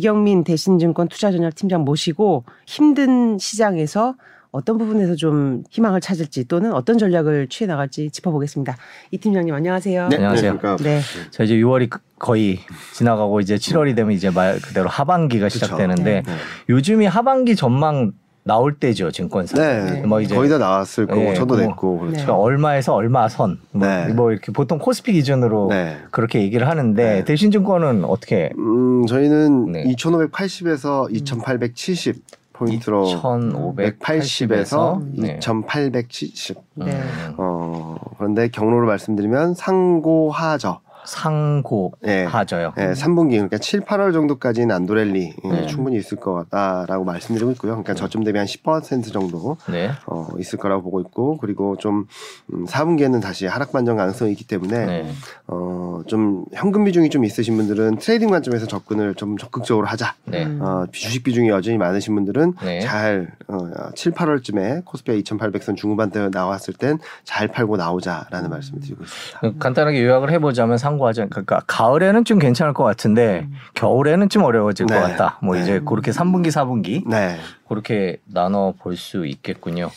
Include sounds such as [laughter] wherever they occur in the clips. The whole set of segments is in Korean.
이경민 대신증권 투자전략 팀장 모시고 힘든 시장에서 어떤 부분에서 좀 희망을 찾을지 또는 어떤 전략을 취해 나갈지 짚어보겠습니다. 이 팀장님 안녕하세요. 네, 안녕하세요. 네. 자 이제 6월이 거의 지나가고 이제 7월이 되면 이제 말 그대로 하반기가 그쵸. 시작되는데 네. 요즘이 하반기 전망 나올 때죠 증권사. 네, 뭐 이제 거의 다 나왔을 거고 네, 저도 뭐, 냈고 그렇죠. 네. 그러니까 얼마에서 얼마 선. 뭐, 네. 뭐 이렇게 보통 코스피 기준으로 네. 그렇게 얘기를 하는데 네. 대신 증권은 어떻게 음, 저희는 네. 2,580에서 2,870 포인트로 2,580에서 180에서 2,870. 네. 음, 어, 그런데 경로를 말씀드리면 상고하저. 상고 예. 하죠요. 예, 3분기 그러니까 7, 8월 정도까지는 안도랠리 예, 네. 충분히 있을 것 같다라고 말씀드리고 있고요. 그러니까 저점 대비 한10% 정도 네. 어, 있을 거라고 보고 있고 그리고 좀 음, 4분기에는 다시 하락 반전 가능성이 있기 때문에 네. 어, 좀 현금 비중이 좀 있으신 분들은 trading 관점에서 접근을 좀 적극적으로 하자. 네. 음. 어, 주식 비중이 여전히 많으신 분들은 네. 잘 어, 7, 8월쯤에 코스피가 2,800선 중후반대 나왔을 땐 잘 팔고 나오자라는 말씀을 드리고 있습니다. 간단하게 요약을 해보자면 상고하자. 그러니까 가을에는 좀 괜찮을 것 같은데 겨울에는 좀 어려워질 네. 것 같다. 뭐 네. 이제 그렇게 3분기, 4분기 네. 그렇게 나눠 볼 수 있겠군요.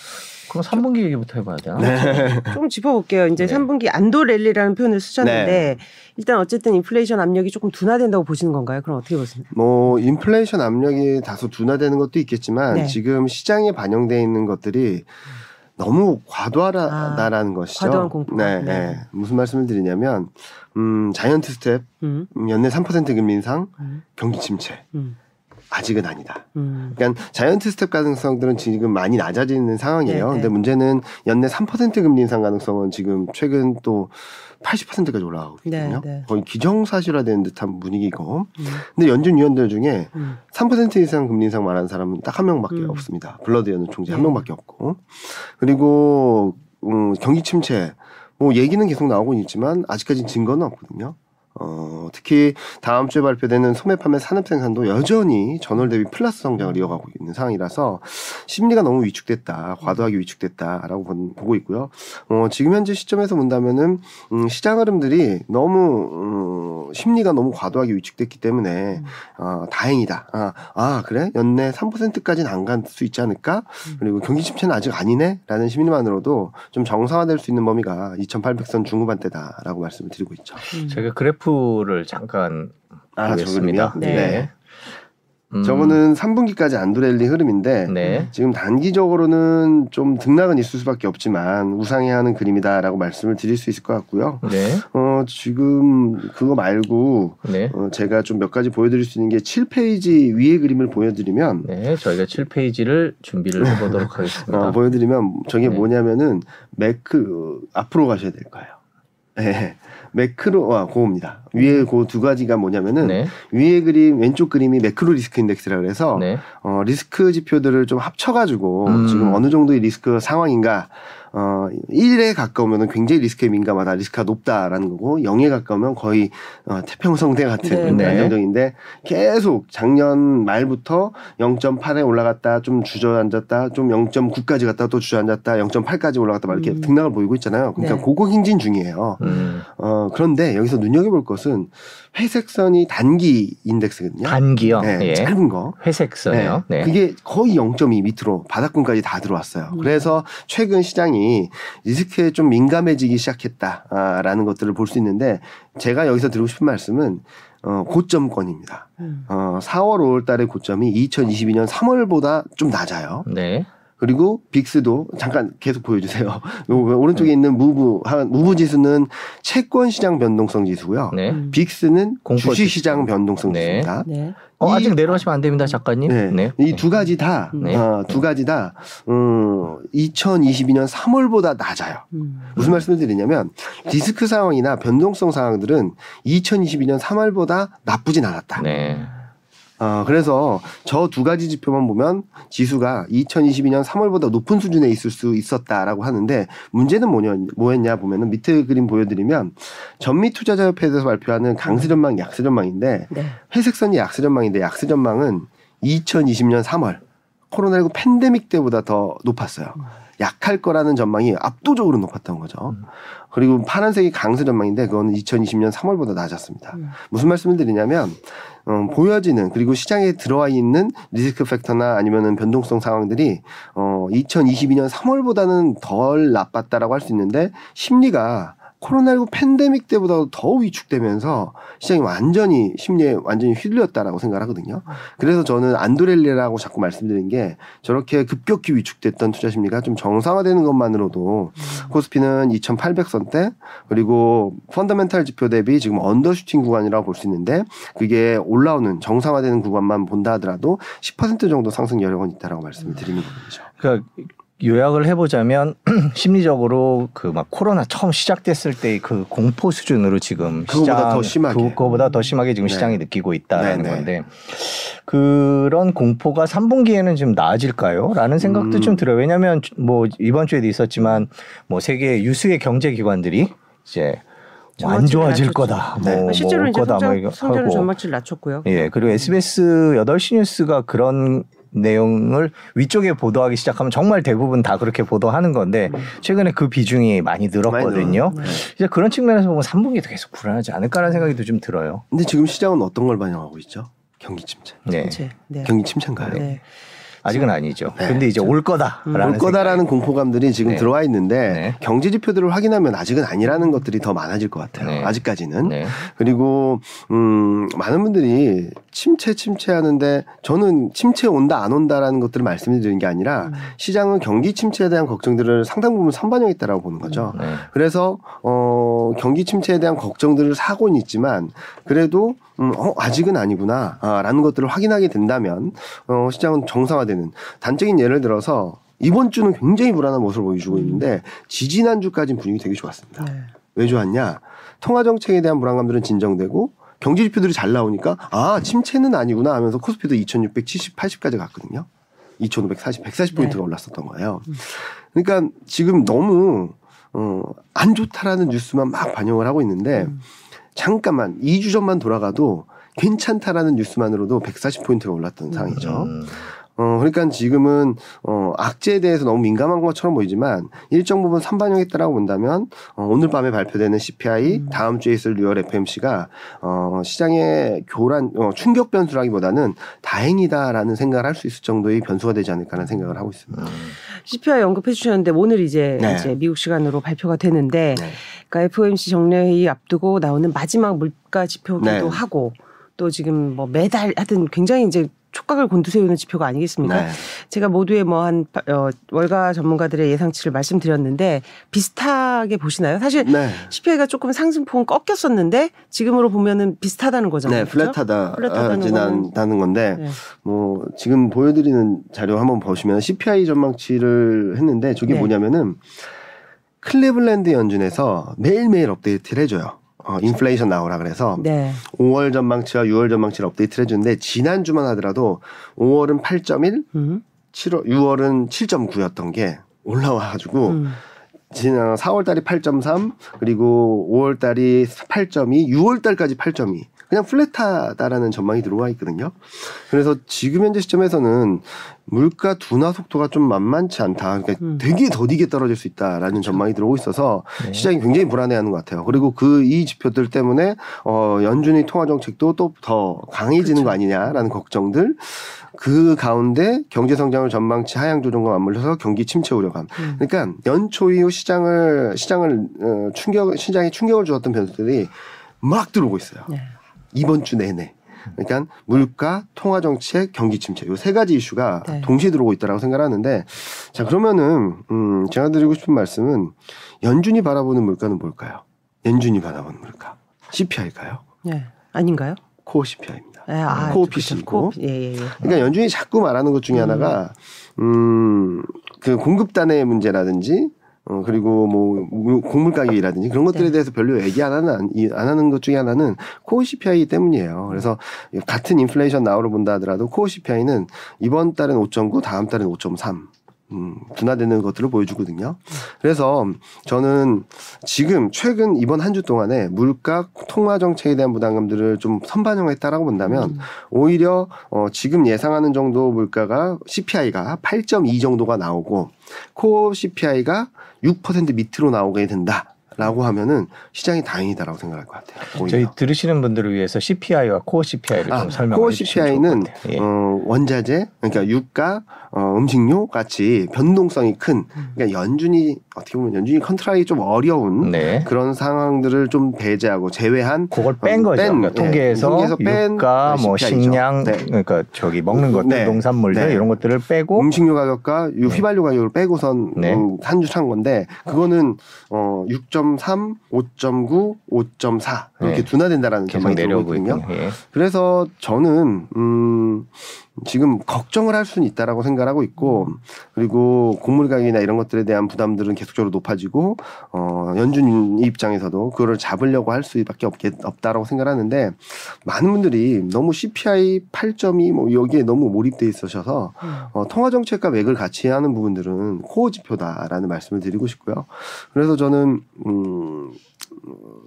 그럼 3분기 얘기부터 해봐야 되나? 네. 좀 짚어볼게요. 이제 네. 3분기 안도 랠리라는 표현을 쓰셨는데 네. 일단 어쨌든 인플레이션 압력이 조금 둔화된다고 보시는 건가요? 그럼 어떻게 보세요? 뭐 인플레이션 압력이 다소 둔화되는 것도 있겠지만 네. 지금 시장에 반영돼 있는 것들이 너무 과도하다라는 것이죠. 아, 과도한 공포. 네, 네. 네. 무슨 말씀을 드리냐면 음, giant step 음, 음, 연내 3% 금리 인상, 음, 경기 침체 음, 아직은 아니다. 음. 그러니까 giant step 가능성들은 지금 많이 낮아지는 상황이에요. 네, 네. 근데 문제는 연내 3% 금리 인상 가능성은 지금 최근 또 80%까지 올라가고 있거든요. 네, 네. 거의 기정사실화된 듯한 분위기고. 음, 근데 연준 위원들 중에 음. 3% 이상 금리 인상 말하는 사람은 딱 한 명밖에 음. 없습니다. 불러드 연은 총재 한 네. 명밖에 없고. 그리고 음, 경기 침체 뭐 얘기는 계속 나오고 있지만 아직까지 증거는 없거든요. 어, 특히 다음 주에 발표되는 소매 판매 산업 생산도 여전히 전월 대비 플러스 성장을 이어가고 있는 상황이라서 심리가 너무 위축됐다, 과도하게 위축됐다라고 본- 보고 있고요. 어, 지금 현재 시점에서 본다면은 음, 시장 흐름들이 너무 음, 심리가 너무 과도하게 위축됐기 때문에 음. 어, 다행이다. 아, 아 그래 연내 3%까지는 안 갈 수 있지 않을까? 음. 그리고 경기 침체는 아직 아니네라는 심리만으로도 좀 정상화될 수 있는 범위가 2,800선 중후반대다라고 말씀을 드리고 있죠. 음. 제가 그래프 를 잠깐 아, 보겠습니다. 저 그림이요? 네. 음, 저거는 3분기까지 안도랠리 흐름인데 네. 지금 단기적으로는 좀 등락은 있을 수밖에 없지만 우상해하는 그림이다라고 말씀을 드릴 수 있을 것 같고요. 네. 어, 지금 그거 말고 네. 어, 제가 좀 몇 가지 보여드릴 수 있는 게 7페이지 위의 그림을 보여드리면 네. 저희가 7페이지를 준비를 해보도록 [laughs] 하겠습니다. 어, 보여드리면 저게 네. 뭐냐면은 매크 앞으로 가셔야 될 거예요. 네. 매크로와 고입니다. 위에 그두 가지가 뭐냐면은 네. 위에 그림 왼쪽 그림이 매크로 리스크 인덱스라 그래서 네. 어, 리스크 지표들을 좀 합쳐가지고 음. 지금 어느 정도의 리스크 상황인가 어, 1에 가까우면 굉장히 리스크에 민감하다, 리스크가 높다라는 거고 0에 가까우면 거의 어, 태평성대 같은 네. 네. 안정적인데 계속 작년 말부터 0.8에 올라갔다, 좀 주저앉았다, 좀 0.9까지 갔다 또 주저앉았다, 0.8까지 올라갔다 막 이렇게 음. 등락을 보이고 있잖아요. 그러니까 네. 고공행진 중이에요. 음, 어, 그런데 여기서 눈여겨볼 것은 회색선이 단기 인덱스거든요. 단기요. 네, 예. 짧은 거. 회색선이요. 네. 그게 거의 0.2 밑으로 바닥권까지 다 들어왔어요. 음. 그래서 최근 시장이 리스크에 좀 민감해지기 시작했다라는 것들을 볼 수 있는데 제가 여기서 드리고 싶은 말씀은 어, 고점권입니다. 음. 어, 4월, 5월 달의 고점이 2022년 3월보다 좀 낮아요. 네. 그리고 빅스도 잠깐 계속 보여주세요. [laughs] 요 오른쪽에 있는 무브 한 무브 지수는 채권 시장 변동성 지수고요. 네. 음. 빅스는 주식. 시장 변동성 네. 지수입니다. 네. 어, 이- 아직 내려가시면 안 됩니다, 작가님. 네. 이두 가지 다, 네. 어, 두 가지 다, 음, 2022년 3월보다 낮아요. 음. 무슨 말씀을 드리냐면, 리스크 상황이나 변동성 상황들은 2022년 3월보다 나쁘진 않았다. 네. 어, 그래서 저 두 가지 지표만 보면 지수가 2022년 3월보다 높은 수준에 있을 수 있었다라고 하는데 문제는 뭐냐, 뭐였냐 보면은 밑에 그림 보여드리면 전미 투자자협회에서 발표하는 강세전망, 약세전망인데 네. 회색선이 약세전망인데 약세전망은 2020년 3월 코로나19 팬데믹 때보다 더 높았어요. 약할 거라는 전망이 압도적으로 높았던 거죠. 그리고 파란색이 강세 전망인데 그거는 2020년 3월보다 낮았습니다. 음. 무슨 말씀을 드리냐면 어, 보여지는 그리고 시장에 들어와 있는 리스크 팩터나 아니면은 변동성 상황들이 어, 2022년 3월보다는 덜 나빴다라고 할 수 있는데 심리가 코로나19 팬데믹 때보다 더 위축되면서 시장이 완전히 심리에 완전히 휘둘렸다라고 생각하거든요. 그래서 저는 안도렐리라고 자꾸 말씀드린 게 저렇게 급격히 위축됐던 투자 심리가 좀 정상화되는 것만으로도 코스피는 2,800선대 그리고 펀더멘탈 지표 대비 지금 언더슈팅 구간이라고 볼 수 있는데 그게 올라오는 정상화되는 구간만 본다 하더라도 10% 정도 상승 여력은 있다라고 말씀을 드리는 부분이죠. 그러니까 요약을 해보자면 [clears throat] 심리적으로 그 막 코로나 처음 시작됐을 때 그 공포 수준으로 지금 그거보다 시장 더 심하게. 그거보다 더 심하게 지금 네. 시장이 느끼고 있다라는 네, 네. 건데 그런 공포가 3분기에는 좀 나아질까요?라는 생각도 음. 좀 들어요. 왜냐하면 뭐 이번 주에도 있었지만 뭐 세계 유수의 경제 기관들이 이제 뭐안 전망치를 좋아질 낮췄죠. 거다, 네. 뭐, 실제로 뭐 이제 거다, 뭐 성장, 이거 성장률 하고 전망치를 낮췄고요. 예, 그리고 SBS 8시 뉴스가 그런 내용을 위쪽에 보도하기 시작하면 정말 대부분 다 그렇게 보도하는 건데 최근에 그 비중이 많이 늘었거든요. 네. 이제 그런 측면에서 보면 3분기도 계속 불안하지 않을까라는 생각이 좀 들어요. 근데 지금 시장은 어떤 걸 반영하고 있죠? 경기 침체. 네. 네. 경기 침체인가요? 네. 아직은 아니죠. 네. 근데 이제 올 거다라는 올 거다라는 공포감들이 지금 네. 들어와 있는데 네. 경제 지표들을 확인하면 아직은 아니라는 것들이 더 많아질 것 같아요. 네. 아직까지는. 네. 그리고 음 많은 분들이 침체 침체하는데 저는 침체 온다 안 온다라는 것들을 말씀드리는 게 아니라 음. 시장은 경기 침체에 대한 걱정들을 상당 부분 선반영했다라고 보는 거죠. 네. 그래서 어 경기 침체에 대한 걱정들을 사고는 있지만 그래도 음, 어, 아직은 아니구나 아, 라는 것들을 확인하게 된다면 어, 시장은 정상화되는 단적인 예를 들어서 이번 주는 굉장히 불안한 모습을 보여주고 있는데 지지난주까지는 분위기 되게 좋았습니다. 네. 왜 좋았냐? 통화 정책에 대한 불안감들은 진정되고 경제 지표들이 잘 나오니까 아 침체는 아니구나 하면서 코스피도 2,670, 80까지 갔거든요. 2,540, 140포인트가 네. 올랐었던 거예요. 그러니까 지금 너무 어, 안 좋다라는 뉴스만 막 반영을 하고 있는데 음. 잠깐만 2주 전만 돌아가도 괜찮다라는 뉴스만으로도 140포인트가 올랐던 상황이죠. 음. 어, 그러니까 지금은, 어, 악재에 대해서 너무 민감한 것처럼 보이지만, 일정 부분 선반영했다라고 본다면, 어, 오늘 밤에 발표되는 CPI, 음. 다음 주에 있을 6월 FMC가, 어, 시장의 교란, 어, 충격 변수라기보다는 다행이다라는 생각을 할 수 있을 정도의 변수가 되지 않을까라는 생각을 하고 있습니다. 음. CPI 언급해 주셨는데 오늘 이제 네. 이제 미국 시간으로 발표가 되는데 네. 그러니까 FOMC 정례회의 앞두고 나오는 마지막 물가 지표기도 네. 하고 또 지금 뭐 매달 하여튼 굉장히 이제 촉각을 곤두세우는 지표가 아니겠습니까? 네. 제가 모두의 뭐 한 어, 월가 전문가들의 예상치를 말씀드렸는데 비슷하게 보시나요? 사실 네. CPI가 조금 상승폭은 꺾였었는데 지금으로 보면은 비슷하다는 거잖아요. 네, 그렇죠? 플랫하다, 플랫하다는 아, 지난다는 건데, 네. 뭐, 지금 보여드리는 자료 한번 보시면 CPI 전망치를 했는데, 저게 네. 뭐냐면은, 클리블랜드 연준에서 매일매일 업데이트를 해줘요. 어, 인플레이션 나오라 그래서 네. 5월 전망치와 6월 전망치를 업데이트를 해주는데 지난주만 하더라도 5월은 8.1, 음. 7월, 6월은 7.9였던 게 올라와가지고 음. 지난 4월 달이 8.3 그리고 5월 달이 8.2, 6월 달까지 8.2 그냥 플랫하다라는 전망이 들어와 있거든요. 그래서 지금 현재 시점에서는 물가 둔화 속도가 좀 만만치 않다. 그러니까 음. 되게 더디게 떨어질 수 있다라는 전망이 들어오고 있어서 네. 시장이 굉장히 불안해하는 것 같아요. 그리고 그 이 지표들 때문에 어 연준의 통화 정책도 또 더 강해지는 거 아니냐라는 걱정들. 그 가운데 경제 성장을 전망치 하향 조정과 맞물려서 경기 침체 우려감. 음. 그러니까 연초 이후 시장을 시장을 어, 충격 시장에 충격을 주었던 변수들이 막 들어오고 있어요. 네. 이번 주 내내. 그러니까 물가, 통화 정책, 경기 침체 요 세 가지 이슈가 네. 동시에 들어오고 있다라고 생각하는데 자 그러면은 음 제가 드리고 싶은 말씀은 연준이 바라보는 물가는 뭘까요? 연준이 바라보는 물가 CPI일까요? 네. 아닌가요? 코어 CPI입니다. 네, 아. 그렇죠. 코어핏. 예, 예, 예. 그러니까 연준이 자꾸 말하는 것 중에 하나가 음그 공급 단의 문제라든지 어 그리고 뭐 물- 곡물 가격이라든지 그런 것들에 네. 대해서 별로 얘기 안 하는 이- 안 하는 것 중에 하나는 코어 CPI 때문이에요. 그래서 같은 인플레이션 나오를 본다 하더라도 코어 CPI는 이번 달은 5.9, 다음 달은 5.3. 음, 둔화되는 것들을 보여주거든요. 그래서 저는 지금 최근 이번 한 주 동안에 물가 통화 정책에 대한 부담감들을 좀 선반영했다라고 본다면 음. 오히려 어, 지금 예상하는 정도 물가가 CPI가 8.2 정도가 나오고 코어 CPI가 6% 밑으로 나오게 된다 라고 하면은 시장이 다행이다라고 생각할 것 같아요. 오히려. 저희 들으시는 분들을 위해서 CPI와 코어 CPI를 아, 좀 설명해 코어 CPI는. 예. 어, 원자재 그러니까 유가 어, 음식료 같이 변동성이 큰 그러니까 연준이 어떻게 보면 연준이 컨트롤이 좀 어려운 네. 그런 상황들을 좀 배제하고 제외한 그걸 뺀 어, 거죠. 뺀, 그러니까 예, 통계에서 통계에서 뺀 유가, 뭐 죠. 식량, 네. 그러니까 저기 먹는 것들, 네. 농산물들 네. 이런 것들을 빼고 음식료 가격과 유 네. 휘발유 가격을 빼고선 네. 음, 한주한 건데 그거는 어 6.3, 5.9, 5.4 이렇게 네. 둔화된다라는 계속 내려오고. 있군요. 예. 그래서 저는 음 지금 걱정을 할 수는 있다라고 생각하고 있고 그리고 곡물 가격이나 이런 것들에 대한 부담들은 계속적으로 높아지고 어 연준 입장에서도 그거를 잡으려고 할 수밖에 없겠 없다라고 생각하는데 많은 분들이 너무 CPI 8.2 뭐 여기에 너무 몰입돼 있으셔서 음. 어, 통화 정책과 맥을 같이 하는 부분들은 코어 지표다라는 말씀을 드리고 싶고요. 그래서 저는 음,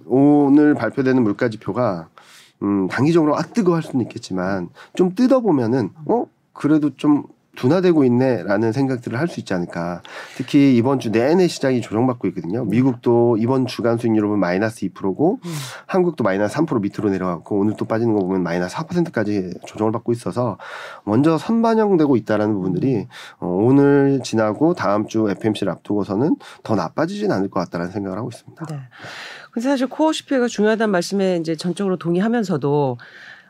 오늘 발표되는 물가 지표가 음, 단기적으로 아 뜨거 할 수는 있겠지만 좀 뜯어 보면은 어 그래도 좀 둔화되고 있네라는 생각들을 할 수 있지 않을까. 특히 이번 주 내내 시장이 조정받고 있거든요. 미국도 이번 주간 수익률을 보면 마이너스 2%고 음. 한국도 마이너스 3% 밑으로 내려갔고 오늘 또 빠지는 거 보면 마이너스 4%까지 조정을 받고 있어서 먼저 선반영되고 있다라는 부분들이 어, 오늘 지나고 다음 주 FMC를 앞두고서는 더 나빠지진 않을 것 같다라는 생각을 하고 있습니다. 네. 근데 사실 코어 CPI가 중요하다는 말씀에 이제 전적으로 동의하면서도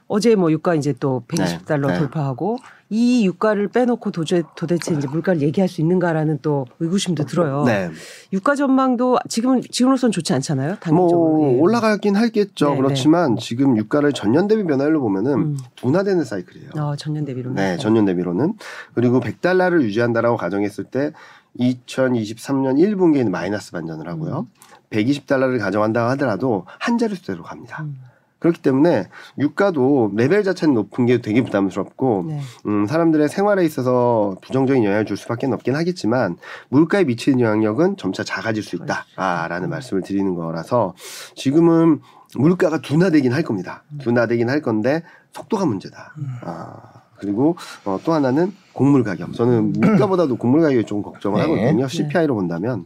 어제 뭐 유가 이제 또 120달러 네, 네. 돌파하고 이 유가를 빼놓고 도대, 도대체 이제 물가를 얘기할 수 있는가라는 또 의구심도 들어요. 네. 유가 전망도 지금은 지금으로선 좋지 않잖아요. 단기적으로. 뭐 예. 올라가긴 하겠죠. 네, 그렇지만 지금 유가를 전년 대비 변화율로 보면은 음. 둔화되는 사이클이에요. 어, 전년 대비로는. 네, 전년 대비로는 그리고 100달러를 유지한다라고 가정했을 때 2023년 1분기에는 마이너스 반전을 하고요. 120달러를 가정한다 하더라도 한 자릿수대로 갑니다. 음. 그렇기 때문에 유가도 레벨 자체는 높은 게 되게 부담스럽고 네. 음, 사람들의 생활에 있어서 부정적인 영향을 줄 수밖에 없긴 하겠지만 물가에 미치는 영향력은 점차 작아질 수 있다라는 말씀을 드리는 거라서 지금은 물가가 둔화되긴 할 겁니다. 둔화되긴 할 건데 속도가 문제다. 아, 그리고 어, 또 하나는 곡물 가격. 저는 [clears throat] 물가보다도 곡물 가격이 좀 걱정을 네. 하거든요. CPI로 본다면.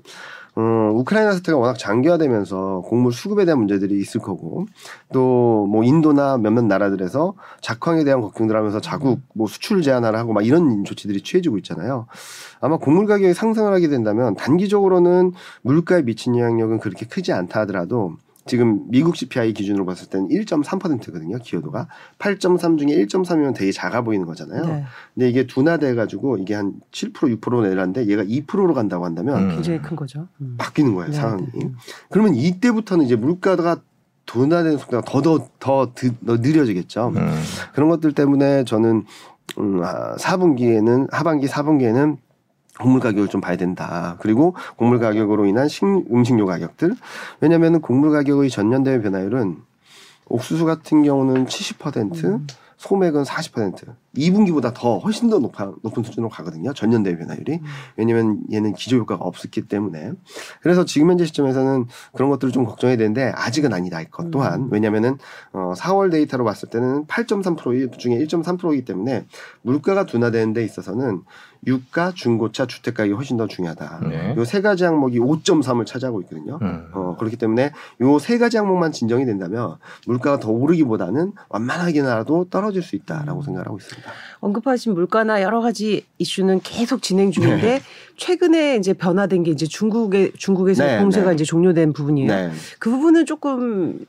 어, 우크라이나 사태가 워낙 장기화되면서 곡물 수급에 대한 문제들이 있을 거고 또 뭐 인도나 몇몇 나라들에서 작황에 대한 걱정들 하면서 자국 뭐 수출 제한하라 하고 막 이런 조치들이 취해지고 있잖아요. 아마 곡물 가격이 상승을 하게 된다면 단기적으로는 물가에 미친 영향력은 그렇게 크지 않다 하더라도 지금 미국 CPI 기준으로 봤을 때는 1.3%거든요. 기여도가 8.3 중에 1.3이면 되게 작아 보이는 거잖아요. 네. 근데 이게 둔화돼 가지고 이게 한 7% 6% 내려는데 얘가 2%로 간다고 한다면 음. 굉장히 큰 거죠. 음. 바뀌는 거예요 네, 상황이. 네. 그러면 이때부터는 이제 물가가 둔화되는 속도가 더더 더 더, 더, 더 느려지겠죠. 음. 그런 것들 때문에 저는 음, 아, 4분기에는 하반기 4분기에는 곡물 가격을 좀 봐야 된다. 그리고 곡물 가격으로 인한 식, 음식료 가격들. 왜냐하면 곡물 가격의 전년 대비 변화율은 옥수수 같은 경우는 70%, 음. 소맥은 40%. 2분기보다 더 훨씬 더 높아, 높은 수준으로 가거든요. 전년 대비 변화율이. 음. 왜냐면 얘는 기저 효과가 없었기 때문에. 그래서 지금 현재 시점에서는 그런 것들을 좀 걱정해야 되는데 아직은 아니다. 이것 음. 또한. 왜냐면은 어 4월 데이터로 봤을 때는 8.3% 중에 1.3%이기 때문에 물가가 둔화되는 데 있어서는 유가, 중고차, 주택 가격이 훨씬 더 중요하다. 네. 요세 가지 항목이 5.3을 차지하고 있거든요. 음. 어, 그렇기 때문에 요 세 가지 항목만 진정이 된다면 물가가 더 오르기보다는 완만하게나라도 떨어질 수 있다라고 음. 생각하고 있습니다. 언급하신 물가나 여러 가지 이슈는 계속 진행 중인데 최근에 이제 변화된 게 이제 중국의 중국에서 네, 공세가 네. 이제 종료된 부분이에요. 네. 그 부분은 조금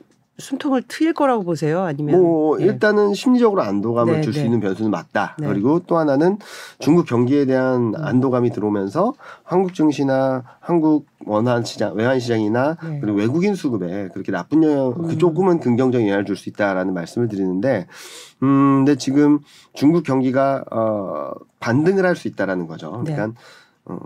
숨통을 트일 거라고 보세요. 아니면 뭐 예. 일단은 심리적으로 안도감을 네, 줄수 네. 있는 변수는 맞다. 네. 그리고 또 하나는 중국 경기에 대한 음. 안도감이 들어오면서 한국 증시나 한국 원화 시장, 외환 시장이나 네. 그리고 외국인 수급에 그렇게 나쁜 영향, 그 음. 조금은 긍정적인 영향을 줄 수 있다라는 말씀을 드리는데, 음, 근데 지금 중국 경기가 어 반등을 할 수 있다라는 거죠. 네. 그러니까 어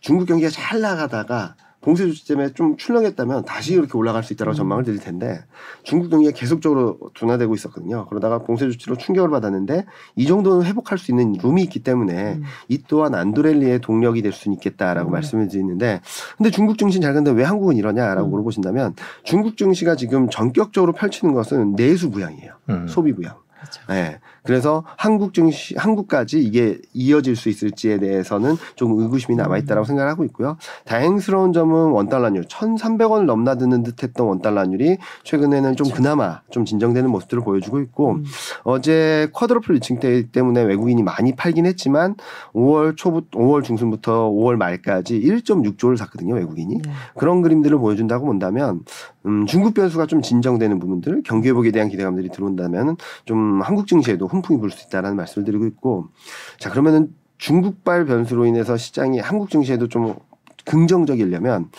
중국 경기가 잘 나가다가 봉쇄 조치 때문에 좀 출렁했다면 다시 이렇게 올라갈 수 있다고 음. 전망을 드릴 텐데 중국 경기가 계속적으로 둔화되고 있었거든요. 그러다가 봉쇄 조치로 충격을 받았는데 이 정도는 회복할 수 있는 룸이 있기 때문에 음. 이 또한 안도렐리의 동력이 될 수는 있겠다라고 음. 말씀을 드리는데 근데 중국 증시 잘 갔는데 왜 한국은 이러냐라고 음. 물어보신다면 중국 증시가 지금 전격적으로 펼치는 것은 내수 부양이에요. 음. 소비 부양. 그렇죠. 네. 그래서 한국 증시, 한국까지 이게 이어질 수 있을지에 대해서는 좀 의구심이 남아 있다고 생각을 하고 있고요. 다행스러운 점은 원달러율, 1,300원을 넘나드는 듯 했던 원달러율이 최근에는 좀 그나마 좀 진정되는 모습들을 보여주고 있고, 음. 어제 쿼드러플 리칭 때 때문에 외국인이 많이 팔긴 했지만 5월 초부터 5월 중순부터 5월 말까지 1.6조를 샀거든요, 외국인이. 네. 그런 그림들을 보여준다고 본다면 음, 중국 변수가 좀 진정되는 부분들 경기 회복에 대한 기대감들이 들어온다면 좀 한국 증시에도 훈풍이 불 수 있다라는 말씀을 드리고 있고 자 그러면은 중국발 변수로 인해서 시장이 한국 증시에도 좀 긍정적이려면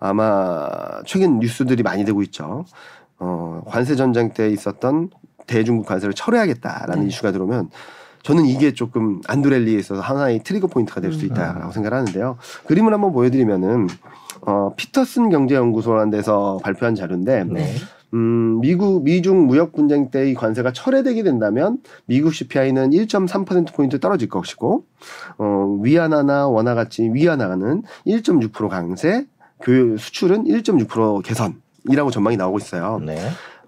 아마 최근 뉴스들이 많이 되고 있죠. 어, 관세 전쟁 때 있었던 대중국 관세를 철회하겠다라는 네. 이슈가 들어오면 저는 이게 조금 안도랠리에 있어서 하나의 trigger point가 될수 음. 있다라고 생각을 하는데요. 그림을 한번 보여드리면은 어, 피터슨 경제연구소라는 데서 발표한 자료인데 네. 음, 미국 미중 무역 분쟁 때이 관세가 철회되게 된다면 미국 CPI는 1.3% 포인트 떨어질 것이고 어, 위안화나 원화 같이 위안화는 1.6% 강세, 그 수출은 1.6% 개선이라고 전망이 나오고 있어요. 네.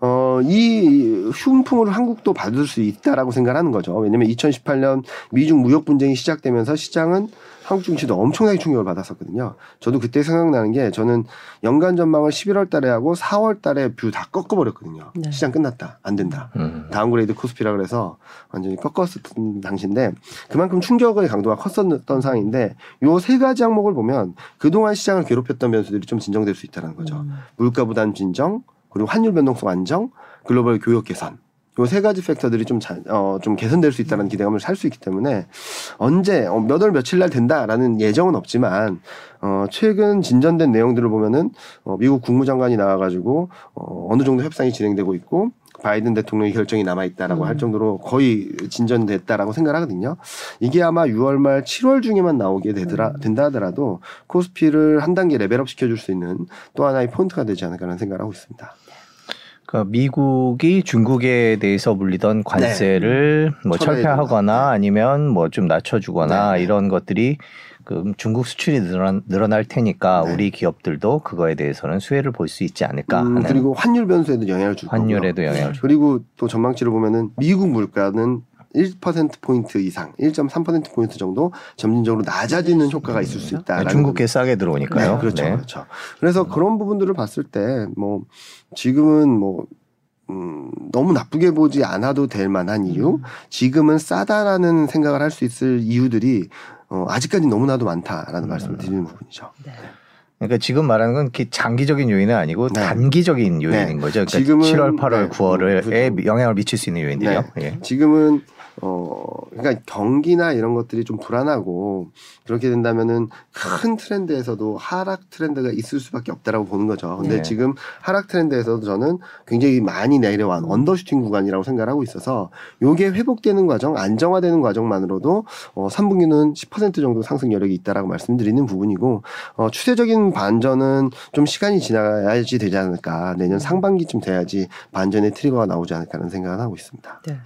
어, 이 훈풍을 한국도 받을 수 있다라고 생각하는 거죠. 왜냐면 2018년 미중 무역 분쟁이 시작되면서 시장은 한국 증시도 엄청나게 충격을 받았었거든요. 저도 그때 생각나는 게 저는 연간 전망을 11월 달에 하고 4월 달에 view 다 꺾어버렸거든요. 네. 시장 끝났다. 안 된다. 음. downgrade 코스피라 그래서 완전히 꺾었었던 당시인데 그만큼 충격의 강도가 컸었던 상황인데 요 세 가지 항목을 보면 그동안 시장을 괴롭혔던 변수들이 좀 진정될 수 있다는 거죠. 음. 물가 부담 진정, 그리고 환율 변동성 안정, 글로벌 교역 개선. 요 세 가지 팩터들이 좀, 자, 어, 좀 개선될 수 있다는 기대감을 살 수 있기 때문에 언제, 어, 몇월 며칠 날 된다라는 예정은 없지만, 어, 최근 진전된 내용들을 보면은, 어, 미국 국무장관이 나와가지고, 어, 어느 정도 협상이 진행되고 있고, 바이든 대통령의 결정이 남아있다라고 음. 할 정도로 거의 진전됐다라고 생각하거든요. 이게 아마 6월 말 7월 중에만 나오게 되더라, 음. 된다 하더라도 코스피를 한 단계 level up 시켜줄 수 있는 또 하나의 포인트가 되지 않을까라는 생각을 하고 있습니다. 그러니까 미국이 중국에 대해서 물리던 관세를 뭐 철회해주거나. 철폐하거나 아니면 뭐 좀 낮춰주거나 네, 네. 이런 것들이 그 중국 수출이 늘어날, 테니까 네. 우리 기업들도 그거에 대해서는 수혜를 볼 수 있지 않을까 음, 그리고 환율 변수에도 영향을 줄. 환율에도 영향을 줄 그리고 또 전망치를 보면은 미국 물가는 1% 포인트 이상, 1.3% 포인트 정도 점진적으로 낮아지는 효과가 있을 수 있다. 네, 중국에 싸게 들어오니까요. 네, 그렇죠, 네. 그렇죠. 그래서 그런 부분들을 봤을 때 뭐 지금은 뭐 음, 너무 나쁘게 보지 않아도 될 만한 이유, 지금은 싸다라는 생각을 할 수 있을 이유들이 어, 아직까지 너무나도 많다라는 말씀을 드리는 부분이죠. 네. 그러니까 지금 말하는 건 장기적인 요인은 아니고 네. 단기적인 요인인 네. 거죠. 그러니까 지금은 7월, 8월, 네, 9월에 그렇죠. 영향을 미칠 수 있는 요인들이요. 예. 지금은 어 그러니까 경기나 이런 것들이 좀 불안하고 그렇게 된다면은 큰 트렌드에서도 하락 트렌드가 있을 수밖에 없다라고 보는 거죠. 근데 네. 지금 하락 트렌드에서도 저는 굉장히 많이 내려온 언더슈팅 구간이라고 생각을 하고 있어서 요게 회복되는 과정, 안정화되는 과정만으로도 어 3분기는 10% 정도 상승 여력이 있다라고 말씀드리는 부분이고 어 추세적인 반전은 좀 시간이 지나야지 되지 않을까. 내년 상반기쯤 돼야지 반전의 트리거가 나오지 않을까라는 생각을 하고 있습니다. 네.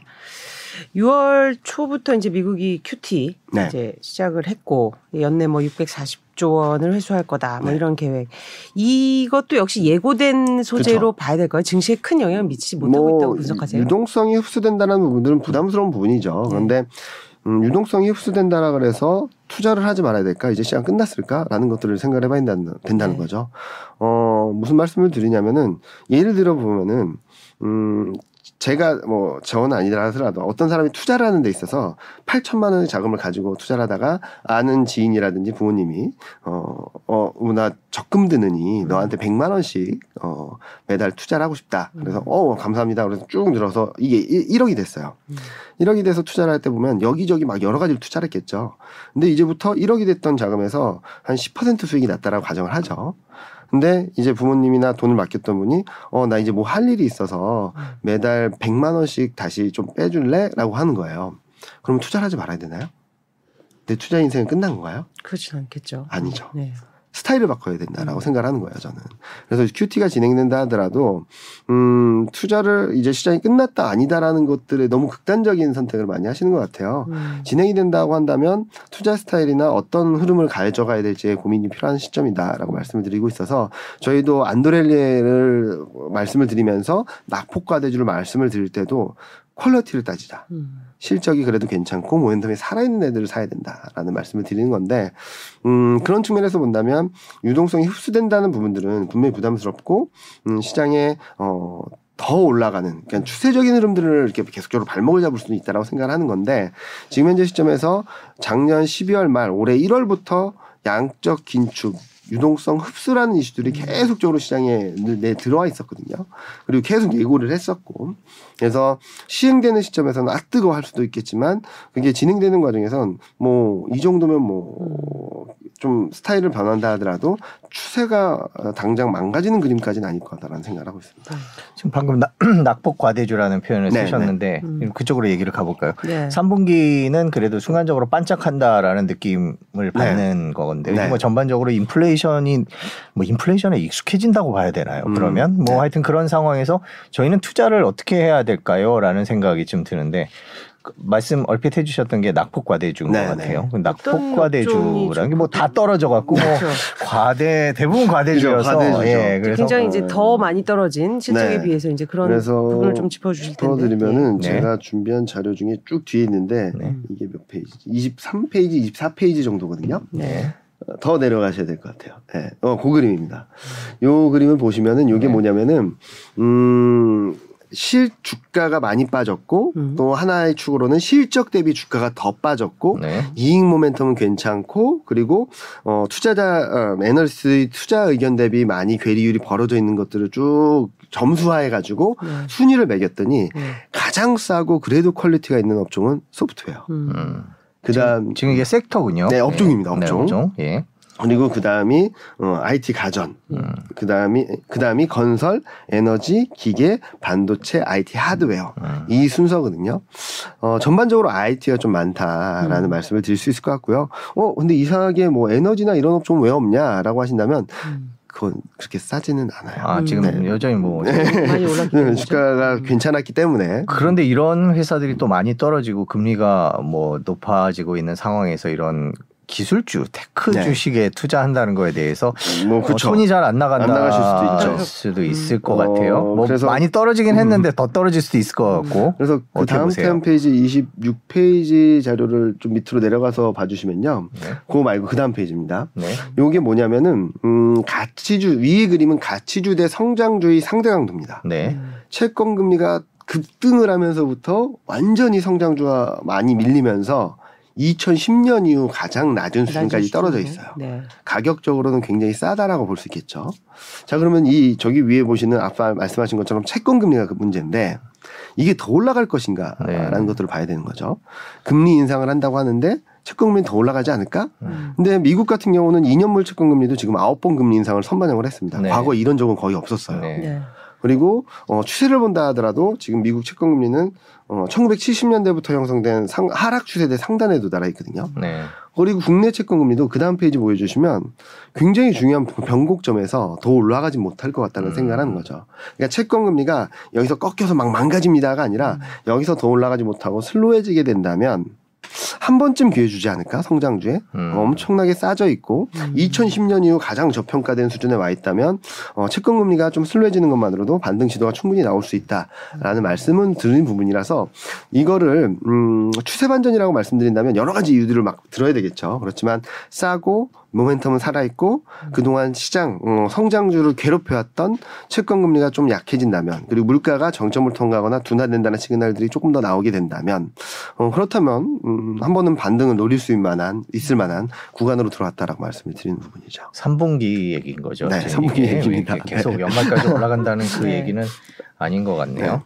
6월 초부터 이제 미국이 QT 네. 이제 시작을 했고 연내 뭐 640조 원을 회수할 거다 뭐 네. 이런 계획. 이것도 역시 예고된 소재로 봐야 될까요? 증시에 큰 영향을 미치지 못하고 있다고 분석하세요. 뭐 유동성이 흡수된다는 부분들은 부담스러운 부분이죠. 네. 그런데 음, 유동성이 흡수된다라 그래서 투자를 하지 말아야 될까? 이제 시간 끝났을까?라는 것들을 생각해 봐야 된다는, 된다는 네. 거죠. 어, 무슨 말씀을 드리냐면은 예를 들어 보면은 음, 제가 뭐 저는 아니라 하더라도 어떤 사람이 투자를 하는 데 있어서 8천만 원의 자금을 가지고 투자를 하다가 아는 지인이라든지 부모님이 어, 어, 나 적금 드느니 너한테 100만 원씩 어, 매달 투자를 하고 싶다. 그래서 어, 감사합니다. 그래서 쭉 늘어서 이게 1 억이 됐어요. 음. 1억이 돼서 투자를 할 때 보면 여기저기 막 여러 가지를 투자를 했겠죠. 근데 이제부터 1억이 됐던 자금에서 한 10% 수익이 났다라고 가정을 하죠. 근데 이제 부모님이나 돈을 맡겼던 분이 어 나 이제 뭐 할 일이 있어서 음. 매달 100만 원씩 다시 좀 빼줄래라고 하는 거예요. 그러면 투자를 하지 말아야 되나요? 내 투자 인생은 끝난 건가요? 그렇진 않겠죠. 아니죠. 네. 스타일을 바꿔야 된다라고 생각을 하는 거예요, 저는. 그래서 QT가 진행된다 하더라도, 음, 투자를 이제 시장이 끝났다 아니다라는 것들에 너무 극단적인 선택을 많이 하시는 것 같아요. 음. 진행이 된다고 한다면 투자 스타일이나 어떤 흐름을 가져가야 될지에 고민이 필요한 시점이다라고 말씀을 드리고 있어서 저희도 안도렐리에를 말씀을 드리면서 낙폭과대주를 말씀을 드릴 때도 퀄러티를 따지자. 음. 실적이 그래도 괜찮고 모멘텀이 살아있는 애들을 사야 된다라는 말씀을 드리는 건데 음, 그런 측면에서 본다면 유동성이 흡수된다는 부분들은 분명히 부담스럽고 음, 시장에 어, 더 올라가는 그냥 추세적인 흐름들을 이렇게 계속적으로 발목을 잡을 수는 있다라고 생각을 하는 건데 지금 현재 시점에서 작년 12월 말 올해 1월부터 양적 긴축 유동성 흡수라는 이슈들이 계속적으로 시장에 늘내 들어와 있었거든요. 그리고 계속 예고를 했었고 그래서 시행되는 시점에서는 아 뜨거 할 수도 있겠지만 그게 진행되는 과정에선 뭐 이 정도면 뭐 좀 스타일을 변한다 하더라도 추세가 당장 망가지는 그림까지는 아닐 거다라는 생각을 하고 있습니다. 지금 방금 나- [clears throat] 낙폭 과대주라는 표현을 네, 쓰셨는데 음. 그쪽으로 얘기를 가볼까요? 네. 3분기는 그래도 순간적으로 반짝한다라는 느낌을 받는 거건데 네. 뭐 전반적으로 인플레이션이 뭐 인플레이션에 익숙해진다고 봐야 되나요? 음. 그러면 뭐 네. 하여튼 그런 상황에서 저희는 투자를 어떻게 해야 될까요?라는 생각이 좀 드는데 그 말씀 얼핏 해주셨던 게 낙폭 과대주인 네, 것 네. 같아요. 그 어떤 낙폭 업종이 과대주라는 게 뭐 다 떨어져 갖고 뭐 그렇죠. 과대 대부분 과대주여서 과대주죠. 예, 그래서 굉장히 이제 더 많이 떨어진 실적에 네. 비해서 이제 그런 그래서 부분을 좀 짚어주실 텐데. 풀어드리면은 네. 제가 준비한 자료 중에 쭉 뒤에 있는데 네. 이게 몇 페이지지? 23페이지, 24페이지 정도거든요. 네. 어, 더 내려가셔야 될 것 같아요. 예. 어, 그 그림입니다. 요 그림을 보시면은 요게 네. 뭐냐면은 음, 실 주가가 많이 빠졌고 음. 또 하나의 축으로는 실적 대비 주가가 더 빠졌고 네. 이익 모멘텀은 괜찮고 그리고 어 투자자 어, 애널리스트의 투자 의견 대비 많이 괴리율이 벌어져 있는 것들을 쭉 점수화해 가지고 네. 순위를 매겼더니 네. 가장 싸고 그래도 quality가 있는 업종은 소프트웨어. 음. 음. 그다음 지금 이게 섹터군요. 네, 업종입니다, 네, 업종. 업종. 예. 그리고 그 다음이 어 IT 가전. 음. 그 다음이 그 다음이 건설, 에너지, 기계, 반도체, IT 하드웨어. 음. 이 순서거든요. 어, 전반적으로 IT가 좀 많다라는 음. 말씀을 드릴 수 있을 것 같고요. 어, 근데 이상하게 뭐 에너지나 이런 업종은 왜 없냐라고 하신다면 음. 그건 그렇게 싸지는 않아요. 아, 지금 네. 여전히 뭐 [laughs] 많이 올랐기 때문에. 네, 주가가 음. 괜찮았기 때문에 그런데 이런 회사들이 또 많이 떨어지고 금리가 뭐 높아지고 있는 상황에서 이런 기술주, tech 네. 주식에 투자한다는 거에 대해서 뭐 어, 그렇죠. 손이 잘 안 나간다 안 나가실 수도 있죠. 수도 있을 것 어, 같아요. 뭐 그래서- 많이 떨어지긴 했는데 더 떨어질 수도 있을 것 같고. 그래서 그 다음? 태연 페이지 26페이지 자료를 좀 밑으로 내려가서 봐주시면요. 네. 그거 말고 그 다음 페이지입니다. 네. 요게 뭐냐면은 음, 가치주 위의 그림은 가치주 대 성장주의 상대 강도입니다. 네. 음. 채권 금리가 급등을 하면서부터 완전히 성장주가 많이 밀리면서 2010년 이후 가장 낮은 수준까지 떨어져 있어요. 네. 가격적으로는 굉장히 싸다라고 볼 수 있겠죠. 자, 그러면 이 저기 위에 보시는 아까 말씀하신 것처럼 채권 금리가 그 문제인데 이게 더 올라갈 것인가라는 네. 것들을 봐야 되는 거죠. 금리 인상을 한다고 하는데 채권 금리 더 올라가지 않을까? 음. 근데 미국 같은 경우는 2년물 채권 금리도 지금 9번 금리 인상을 선반영을 했습니다. 네. 과거 이런 적은 거의 없었어요. 네. 네. 그리고 어, 추세를 본다 하더라도 지금 미국 채권 금리는 어, 1970년대부터 형성된 상, 하락 추세대 상단에 도달해 있거든요. 네. 그리고 국내 채권 금리도 그 다음 페이지 보여주시면 굉장히 중요한 변곡점에서 더 올라가지 못할 것 같다는 음. 생각을 하는 거죠. 그러니까 채권 금리가 여기서 꺾여서 막 망가집니다가 아니라 여기서 더 올라가지 못하고 슬로해지게 된다면 한 번쯤 기회 주지 않을까 성장주에 음. 엄청나게 싸져 있고 음. 2010년 이후 가장 저평가된 수준에 와 있다면 어, 채권 금리가 좀 슬로해지는 것만으로도 반등 시도가 충분히 나올 수 있다라는 말씀은 드린 부분이라서 이거를 음, 추세 반전이라고 말씀드린다면 여러 가지 이유들을 막 들어야 되겠죠. 그렇지만 싸고 모멘텀은 살아있고 그동안 시장 어, 성장주를 괴롭혀왔던 채권 금리가 좀 약해진다면 그리고 물가가 정점을 통과하거나 둔화된다는 시그널들이 조금 더 나오게 된다면 어, 그렇다면 음, 한 번은 반등을 노릴 수 있을 만한 있을 만한 구간으로 들어왔다라고 말씀을 드리는 부분이죠. 3분기 얘기인 거죠. 네, 지금 3분기 이게. 얘기입니다. 계속 연말까지 [laughs] 올라간다는 그 네. 얘기는 아닌 것 같네요. 네.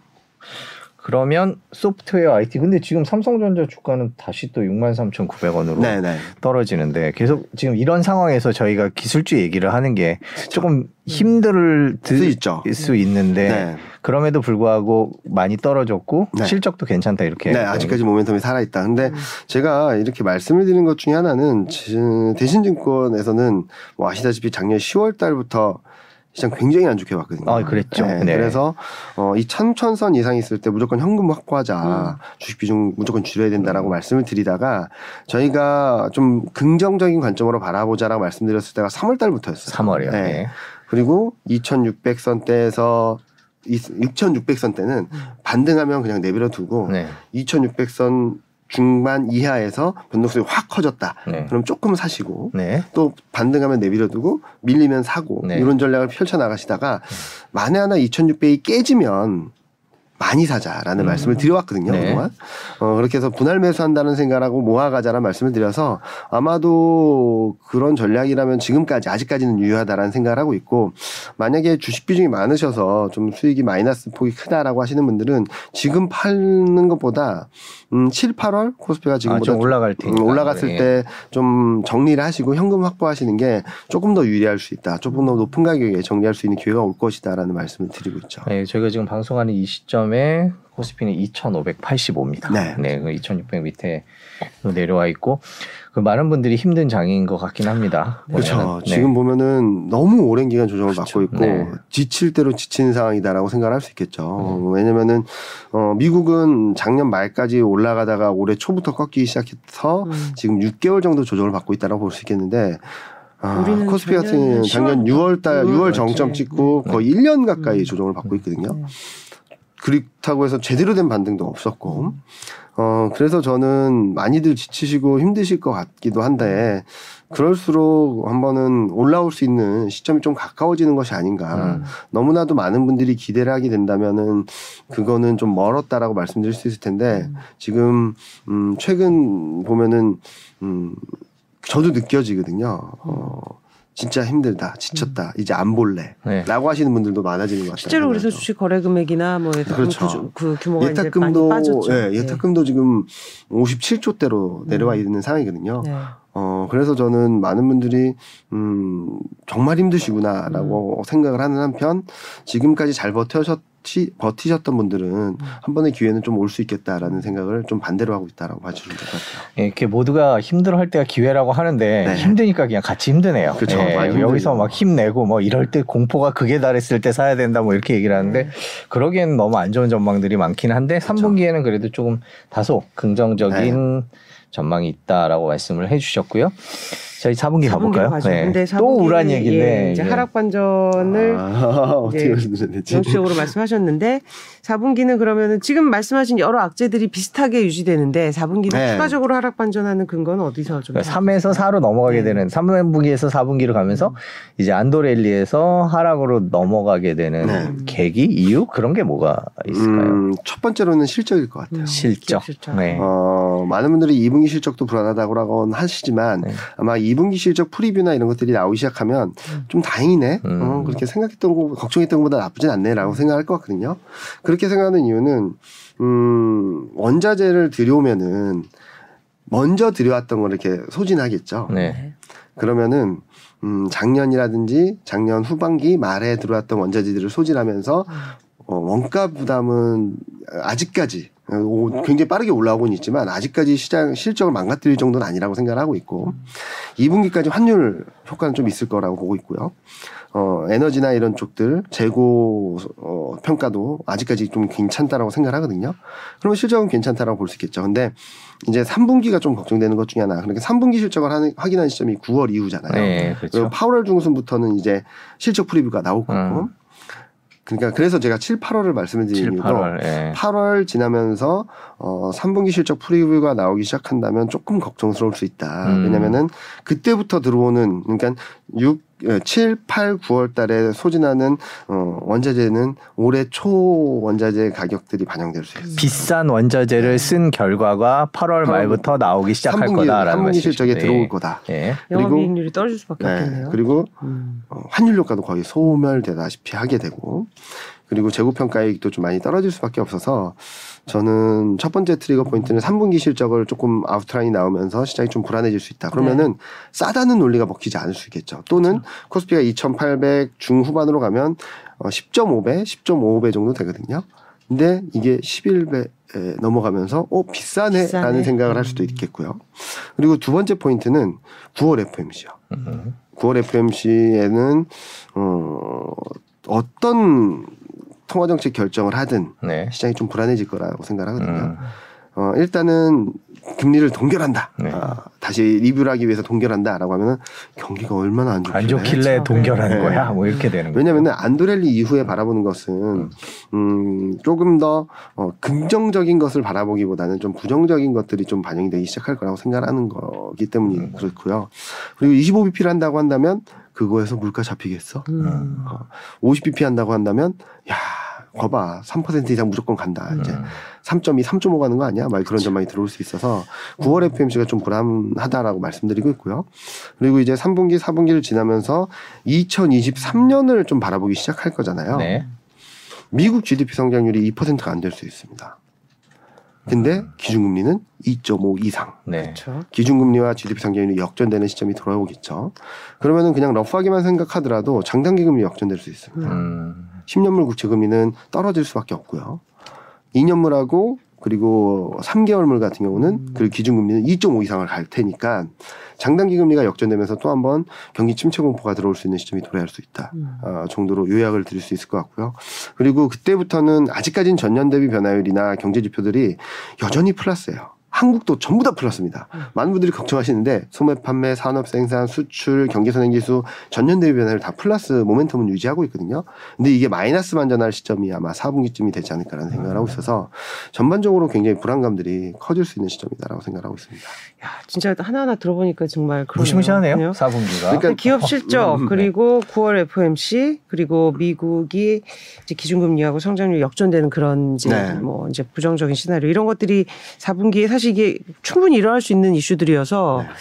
그러면 소프트웨어 IT 근데 지금 삼성전자 주가는 다시 또 63,900원으로 네, 네. 떨어지는데 계속 지금 이런 상황에서 저희가 기술주 얘기를 하는 게 조금 힘들 수 있죠. 수 있는데 네. 그럼에도 불구하고 많이 떨어졌고 네. 실적도 괜찮다 이렇게 네, 아직까지 모멘텀이 살아 있다. 근데 음. 제가 이렇게 말씀을 드리는 것 중에 하나는 지- 대신증권에서는 뭐 아시다시피 작년 10월 달부터 시장 굉장히 안 좋게 봤거든요. 아, 그랬죠. 네, 네. 그래서 어, 이 천천선 이상 있을 때 무조건 현금 확보하자, 주식 비중 무조건 줄여야 된다라고 말씀을 드리다가 저희가 좀 긍정적인 관점으로 바라보자라고 말씀드렸을 때가 3월 달부터였어요. 3월이요. 네. 네. 그리고 2,600선 대에서 6,600선 대는 반등하면 그냥 내버려 두고 네. 2,600선 중반 이하에서 변동성이 확 커졌다. 네. 그럼 조금 사시고 네. 또 반등하면 내버려두고 밀리면 사고 네. 이런 전략을 펼쳐 나가시다가 만에 하나 2,600이 깨지면 많이 사자라는 음. 말씀을 드려왔거든요 네. 그동안 어, 그렇게 해서 분할 매수한다는 생각하고 모아가자라는 말씀을 드려서 아마도 그런 전략이라면 지금까지 아직까지는 유효하다라는 생각을 하고 있고 만약에 주식 비중이 많으셔서 좀 수익이 마이너스 폭이 크다라고 하시는 분들은 지금 파는 것보다 음, 7, 8월 코스피가 아, 지금보다 좀 올라갈 음, 테니까. 올라갔을 네. 때좀 정리를 하시고 현금 확보하시는 게 조금 더 유리할 수 있다. 조금 더 높은 가격에 정리할 수 있는 기회가 올 것이다라는 말씀을 드리고 있죠. 네, 저희가 지금 방송하는 이 시점에 코스피는 2,585입니다. 네. 그2,600 밑에 내려와 있고 그 많은 분들이 힘든 장인 것 같긴 합니다. 그렇죠. 보면은. 네. 지금 보면은 너무 오랜 기간 조정을 그렇죠. 받고 있고 네. 지칠 대로 지치는 상황이다라고 생각을 할수 있겠죠. 음. 왜냐면은 어, 미국은 작년 말까지 올라가다가 올해 초부터 꺾이기 시작해서 음. 지금 6개월 정도 조정을 받고 있다고 볼 수 있겠는데 아, 코스피 같은 작년 경우는 작년 6월 달 6월 그렇지. 정점 찍고 네. 거의 1년 가까이 음. 조정을 받고 있거든요. 네. 그렇다고 해서 제대로 된 반등도 없었고, 어, 그래서 저는 많이들 지치시고 힘드실 것 같기도 한데, 그럴수록 한 번은 올라올 수 있는 시점이 좀 가까워지는 것이 아닌가. 음. 너무나도 많은 분들이 기대를 하게 된다면은 그거는 좀 멀었다라고 말씀드릴 수 있을 텐데, 지금, 음, 최근 보면은, 음, 저도 느껴지거든요. 어, 진짜 힘들다, 지쳤다, 이제 안 볼래. 네. 라고 하시는 분들도 많아지는 것 같아요. 실제로 그래서. 주식 거래 금액이나 뭐 예탁금 그렇죠. 그, 그 규모가 이제 예탁금도 많이 빠졌죠. 예, 예탁금도 지금 57조대로 내려와 있는 상황이거든요. 네. 어 그래서 저는 많은 분들이 음 정말 힘드시구나라고 생각을 하는 한편 지금까지 잘 버텨셨 지 버티셨던 분들은 한 번의 기회는 좀 올 수 있겠다라는 생각을 좀 반대로 하고 있다라고 봐주시면 될 것 같아요. 예, 이렇게 모두가 힘들어할 때가 기회라고 하는데 네. 힘드니까 그냥 같이 힘드네요. 그렇죠. 예, 여기서. 막 힘내고 뭐 이럴 때 공포가 극에 달했을 때 사야 된다 뭐 이렇게 얘기를 하는데 그러기엔 너무 안 좋은 전망들이 많긴 한데 그렇죠. 3분기에는 그래도 조금 다소 긍정적인 전망이 있다라고 말씀을 해주셨고요. 저희 4분기 4분기로 가볼까요? 가죠. 네. 근데 또 4분기는 우울한 얘기인데 예, 이제 이게 하락 반전을 아, [laughs] 어떻게? 영수적으로 말씀하셨는데 4분기는 그러면은 지금 말씀하신 여러 악재들이 비슷하게 유지되는데 4분기는 네. 추가적으로 하락 반전하는 근거는 어디서 좀 3에서 4로 넘어가게 네. 되는 3분기에서 4분기로 가면서 이제 안도랠리에서 하락으로 넘어가게 되는 네. 계기 이유 그런 게 뭐가 있을까요? 음, 첫 번째로는 실적일 것 같아요. 음, 실적. 실적. 네. 어, 많은 분들이 2분기 실적도 불안하다고 하시지만 네. 아마 2 분기 실적 프리뷰나 이런 것들이 나오기 시작하면 음. 좀 다행이네. 음. 어, 그렇게 생각했던 거, 걱정했던 것보다 나쁘진 않네라고 생각할 것 같거든요. 그렇게 생각하는 이유는 음, 원자재를 들여오면은 먼저 들여왔던 걸 이렇게 소진하겠죠. 네. 그러면은 음, 작년이라든지 작년 후반기 말에 들어왔던 원자재들을 소진하면서 어, 원가 부담은 아직까지 어, 오- 굉장히 빠르게 올라오고는 있지만 아직까지 시장 실적을 망가뜨릴 정도는 아니라고 생각을 하고 있고 2분기까지 환율 효과는 좀 있을 거라고 보고 있고요. 어, 에너지나 이런 쪽들 재고 어, 평가도 아직까지 좀 괜찮다라고 생각을 하거든요. 그러면 실적은 괜찮다라고 볼 수 있겠죠. 근데 이제 3분기가 좀 걱정되는 것 중에 하나. 그러니까 3분기 실적을 하는, 확인한 시점이 9월 이후잖아요. 네, 그렇죠. 8월 중순부터는 이제 실적 프리뷰가 나올 거고. 음. 그러니까 그래서 제가 7, 8월을 말씀을 7, 드리는 이유도 8월. 예. 8월 지나면서 어 3분기 실적 프리뷰가 나오기 시작한다면 조금 걱정스러울 수 있다. 음. 왜냐면은 그때부터 들어오는 그러니까 6 7, 8, 9월 달에 소진하는 어 원자재는 올해 초 원자재 가격들이 반영될 수 있어요. 비싼 원자재를 쓴 결과가 8월 말부터 나오기 시작할 3분기, 거다라는 3분기 말씀이시죠. 실적에 네. 들어올 거다. 예. 영업이익률이 떨어질 수밖에 네, 없겠네요. 그리고 음. 어, 환율 효과도 거의 소멸되다시피 하게 되고 그리고 재고 평가액도 좀 많이 떨어질 수밖에 없어서 저는 첫 번째 트리거 포인트는 3분기 실적을 조금 아웃라인이 나오면서 시장이 좀 불안해질 수 있다. 그러면은 싸다는 논리가 먹히지 않을 수 있겠죠. 또는 코스피가 2,800 중후반으로 가면 어, 10.5배, 10.55배 정도 되거든요. 근데 이게 11배 에 넘어가면서 어 비싸네라는 비싸네. 생각을 할 수도 있겠고요. 그리고 두 번째 포인트는 9월 FMC요. 음. 9월 FMC에는 어 어떤 통화 정책 결정을 하든 네. 시장이 좀 불안해질 거라고 생각하거든요. 음. 어, 일단은 금리를 동결한다. 네. 아, 다시 리뷰를 하기 위해서 동결한다라고 하면은 경기가 얼마나 안 좋길래. 안 좋길래 그렇죠. 동결하는 네. 거야. 뭐 이렇게 되는 거죠. 왜냐하면 안드렐리 이후에 바라보는 것은 음, 조금 더 어, 긍정적인 것을 바라보기보다는 좀 부정적인 것들이 좀 반영이 되기 시작할 거라고 생각하는 거기 때문이 음. 그렇고요. 그리고 25bp를 한다고 한다면 그거에서 물가 잡히겠어? 음. 50bp 한다고 한다면 야 거봐 3% 이상 무조건 간다 이제 음. 3.2, 3.5 가는 거 아니야? 막 그런 전망이 들어올 수 있어서 9월 FMC가 좀 불안하다라고 말씀드리고 있고요. 그리고 이제 3분기, 4분기를 지나면서 2023년을 좀 바라보기 시작할 거잖아요. 네. 미국 GDP 성장률이 2%가 안 될 수 있습니다. 근데 기준금리는 2.5 이상. 네. 그렇죠. 기준금리와 GDP 성장률이 역전되는 시점이 돌아오겠죠. 그러면은 그냥 러프하게만 생각하더라도 장단기 금리 역전될 수 있습니다. 음. 10년물 국채 금리는 떨어질 수밖에 없고요. 2년물하고 그리고 3개월물 같은 경우는 그 기준금리는 2.5 이상을 갈 테니까 장단기 금리가 역전되면서 또 한번 경기 침체 공포가 들어올 수 있는 시점이 도래할 수 있다. 음. 어, 정도로 요약을 드릴 수 있을 것 같고요. 그리고 그때부터는 아직까지는 전년 대비 변화율이나 경제 지표들이 여전히 플러스예요. 한국도 전부 다 플러스입니다. 많은 분들이 걱정하시는데 소매 판매, 산업 생산, 수출, 경제 선행 지수 전년 대비 변화율 다 플러스 모멘텀은 유지하고 있거든요. 근데 이게 마이너스 반전할 시점이 아마 4분기쯤이 되지 않을까라는 생각을 하고 있어서 전반적으로 굉장히 불안감들이 커질 수 있는 시점이다라고 생각하고 있습니다. 야, 진짜 하나하나 들어보니까 정말 그러네요. 무시무시하네요. 그냥 4분기가. 그러니까 기업 실적 음, 네. 그리고 9월 FOMC 그리고 미국이 이제 기준금리하고 성장률 역전되는 그런 이제 네. 뭐 이제 부정적인 시나리오 이런 것들이 4분기에 사실 이게 충분히 일어날 수 있는 이슈들이어서 네.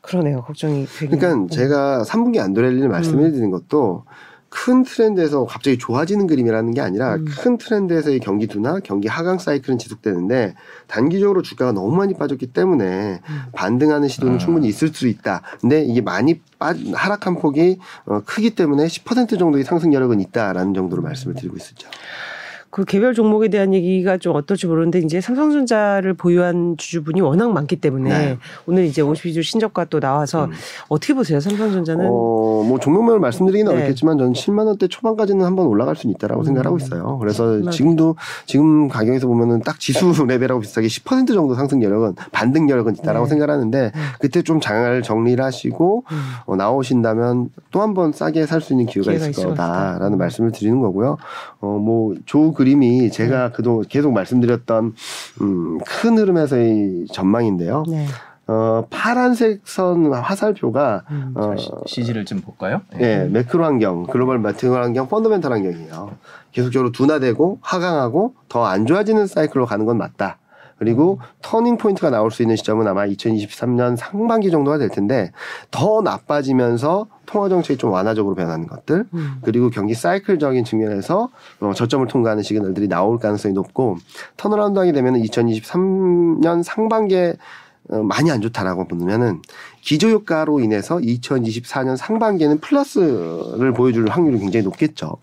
그러네요. 걱정이 되긴. 그러니까 제가 3분기 안도렐리를 말씀해 드린 것도 큰 트렌드에서 갑자기 좋아지는 그림이라는 게 아니라 음. 큰 트렌드에서의 경기 둔화, 경기 하강 사이클은 지속되는데 단기적으로 주가가 너무 많이 빠졌기 때문에 음. 반등하는 시도는 음. 충분히 있을 수 있다. 근데 이게 많이 빠, 하락한 폭이 어, 크기 때문에 10% 정도의 상승 여력은 있다라는 정도로 말씀을 드리고 있었죠. 그 개별 종목에 대한 얘기가 좀 어떨지 모르는데 이제 삼성전자를 보유한 주주분이 워낙 많기 때문에 네. 오늘 이제 52주 신저가 또 나와서 음. 어떻게 보세요? 삼성전자는 어, 뭐 종목명을 말씀드리기는 네. 어렵겠지만 저는 7만 원대 초반까지는 한번 올라갈 수는 있다라고 음. 생각하고 있어요. 그래서 7만 지금도 지금 가격에서 보면은 딱 지수 [laughs] 레벨하고 비슷하게 10% 정도 상승 여력은 반등 여력은 있다라고 네. 생각하는데 그때 좀 장을 정리를 하시고 음. 어, 나오신다면 또 한 번 싸게 살 수 있는 기회가, 기회가 있을 거다라는. 음. 말씀을 드리는 거고요. 어, 뭐, 조 그림이 네. 제가 그동안 계속 말씀드렸던, 음, 큰 흐름에서의 전망인데요. 네. 어, 파란색 선 화살표가, 음. 어, CG를 좀 볼까요? 예, 매크로 환경, 글로벌 마켓 환경, fundamental 환경이에요. 계속적으로 둔화되고 하강하고 더 안 좋아지는 사이클로 가는 건 맞다. 그리고 turning point가 나올 수 있는 시점은 아마 2023년 상반기 정도가 될 텐데 더 나빠지면서 통화 정책이 좀 완화적으로 변하는 것들 음. 그리고 경기 사이클적인 측면에서 어, 저점을 통과하는 시그널들이 나올 가능성이 높고 turnaround 하게 되면 2023년 상반기에 어, 많이 안 좋다라고 보면은 기저 효과로 인해서 2024년 상반기에는 플러스를 보여줄 확률이 굉장히 높겠죠.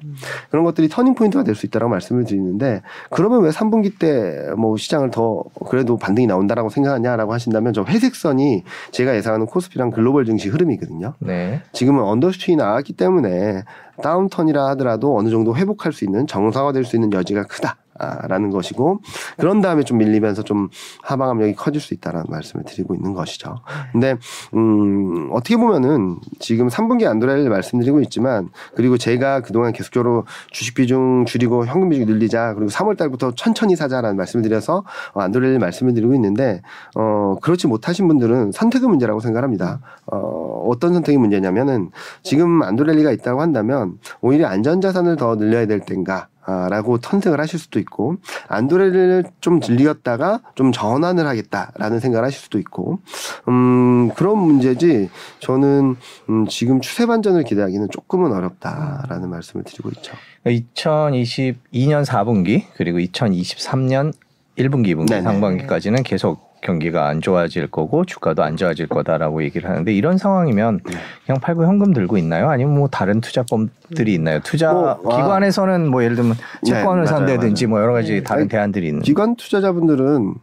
그런 것들이 turning point가 될 수 있다라고 말씀을 드리는데 그러면 왜 3분기 때 뭐 시장을 더 그래도 반등이 나온다라고 생각하냐라고 하신다면 저 회색선이 제가 예상하는 코스피랑 글로벌 증시 흐름이거든요. 네. 지금은 underswing이 나왔기 때문에 다운턴이라 하더라도 어느 정도 회복할 수 있는 정상화될 수 있는 여지가 크다. 아, 라는 것이고 그런 다음에 좀 밀리면서 좀 하방 압력이 커질 수 있다라는 말씀을 드리고 있는 것이죠. 근데 음 어떻게 보면은 지금 3분기 안도렐를 말씀드리고 있지만 그리고 제가 그동안 계속적으로 주식 비중 줄이고 현금 비중 늘리자 그리고 3월 달부터 천천히 사자라는 말씀을 드려서 어, 안도렐 말씀을 드리고 있는데 어 그렇지 못하신 분들은 선택의 문제라고 생각합니다. 어 어떤 선택이 문제냐면은 지금 안도렐리가 있다고 한다면 오히려 안전자산을 더 늘려야 될 아, 라고 선택을 하실 수도 있고, 안드레를 좀 들리었다가 좀 전환을 하겠다라는 생각을 하실 수도 있고, 음, 그런 문제지, 저는, 음, 지금 추세 반전을 기대하기는 조금은 어렵다라는 말씀을 드리고 있죠. 2022년 4분기 그리고 2023년 1분기, 2분기, 네네. 상반기까지는 계속 경기가 안 좋아질 거고 주가도 안 좋아질 거다라고 얘기를 하는데 이런 상황이면 네. 그냥 팔고 현금 들고 있나요? 아니면 뭐 다른 투자법들이 있나요? 투자 뭐, 아. 기관에서는 뭐 예를 들면 채권을 네, 산다든지 뭐 여러 가지 네. 다른 아니, 대안들이 있는. 기관 투자자분들은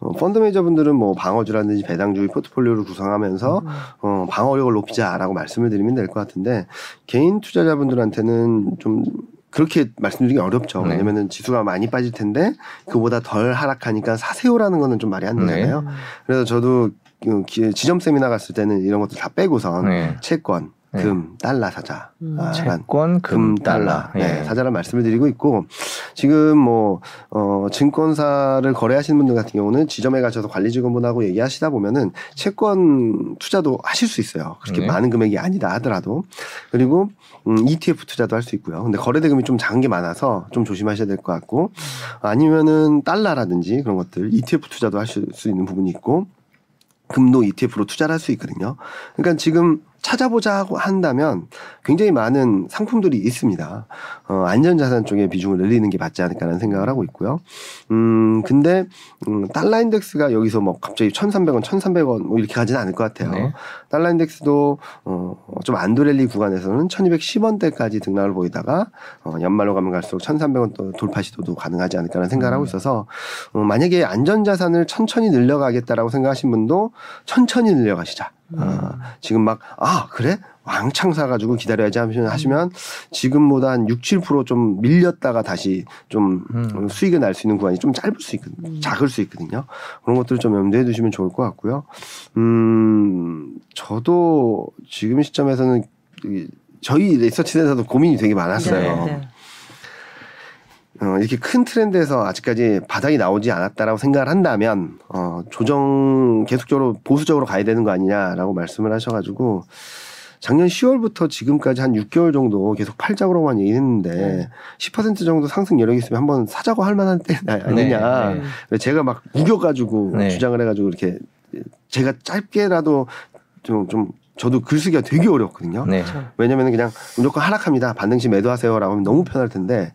어, 펀드 매니저분들은 뭐 방어주라든지 배당주의 포트폴리오를 구성하면서 어, 방어력을 높이자라고 말씀을 드리면 될 것 같은데 개인 투자자분들한테는 좀 그렇게 말씀드리기 어렵죠. 네. 왜냐면은 지수가 많이 빠질 텐데 그보다 덜 하락하니까 사세요라는 거는 좀 말이 안 네. 되잖아요. 그래서 저도 그 기- 지점 세미나 갔을 때는 이런 것들 다 빼고선 네. 채권, 네. 금, 달러 사자. 음. 아, 란 채권, 금, 달러. 네, 예. 사자란 말씀을 드리고 있고 지금 뭐 어, 증권사를 거래하시는 분들 같은 경우는 지점에 가셔서 관리 직원분하고 얘기하시다 보면은 채권 투자도 하실 수 있어요. 그렇게 네. 많은 금액이 아니다 하더라도 그리고 음, ETF 투자도 할 수 있고요. 근데 거래 대금이 좀 작은 게 많아서 좀 조심하셔야 될 것 같고 아니면은 달러라든지 그런 것들 ETF 투자도 하실 수 있는 부분이 있고 금도 ETF로 투자를 할 수 있거든요. 그러니까 지금 찾아보자 하고 한다면 굉장히 많은 상품들이 있습니다. 어, 안전자산 쪽에 비중을 늘리는 게 맞지 않을까라는 생각을 하고 있고요. 음, 근데, 음, 달러 인덱스가 여기서 뭐 갑자기 1,300원, 1,300원 뭐 이렇게 가지는 않을 것 같아요. 네. 달러 인덱스도, 어, 좀 안도랠리 구간에서는 1,210원대까지 등락을 보이다가, 어, 연말로 가면 갈수록 1,300원 또 돌파 시도도 가능하지 않을까라는 생각을 하고 있어서, 어, 만약에 안전자산을 천천히 늘려가겠다라고 생각하신 분도 천천히 늘려가시자. 아, 지금 막, 아, 그래? 왕창 사가지고 기다려야지 하시면, 지금보다 한 6, 7%좀 밀렸다가 다시 좀 음. 수익을 날 수 있는 구간이 좀 짧을 수 있거든요. 작을 수 있거든요. 그런 것들을 좀 염두에 두시면 좋을 것 같고요. 음, 저도 지금 시점에서는 이 저희 리서치 센터도 고민이 되게 많았어요. 네, 네. 어, 이렇게 큰 트렌드에서 아직까지 바닥이 나오지 않았다라고 생각을 한다면 어, 조정 계속적으로 보수적으로 가야 되는 거 아니냐라고 말씀을 하셔가지고 작년 10월부터 지금까지 한 6개월 정도 계속 팔자고로만 얘기했는데 네. 10% 정도 상승 여력이 있으면 한번 사자고 할 만한 때 아니냐. 네, 네. 제가 막 우겨가지고 네. 주장을 해가지고 이렇게 제가 짧게라도 좀, 좀 저도 글쓰기가 되게 어렵거든요. 네. 왜냐면 그냥 무조건 하락합니다. 반등시 매도하세요라고 하면 너무 편할 텐데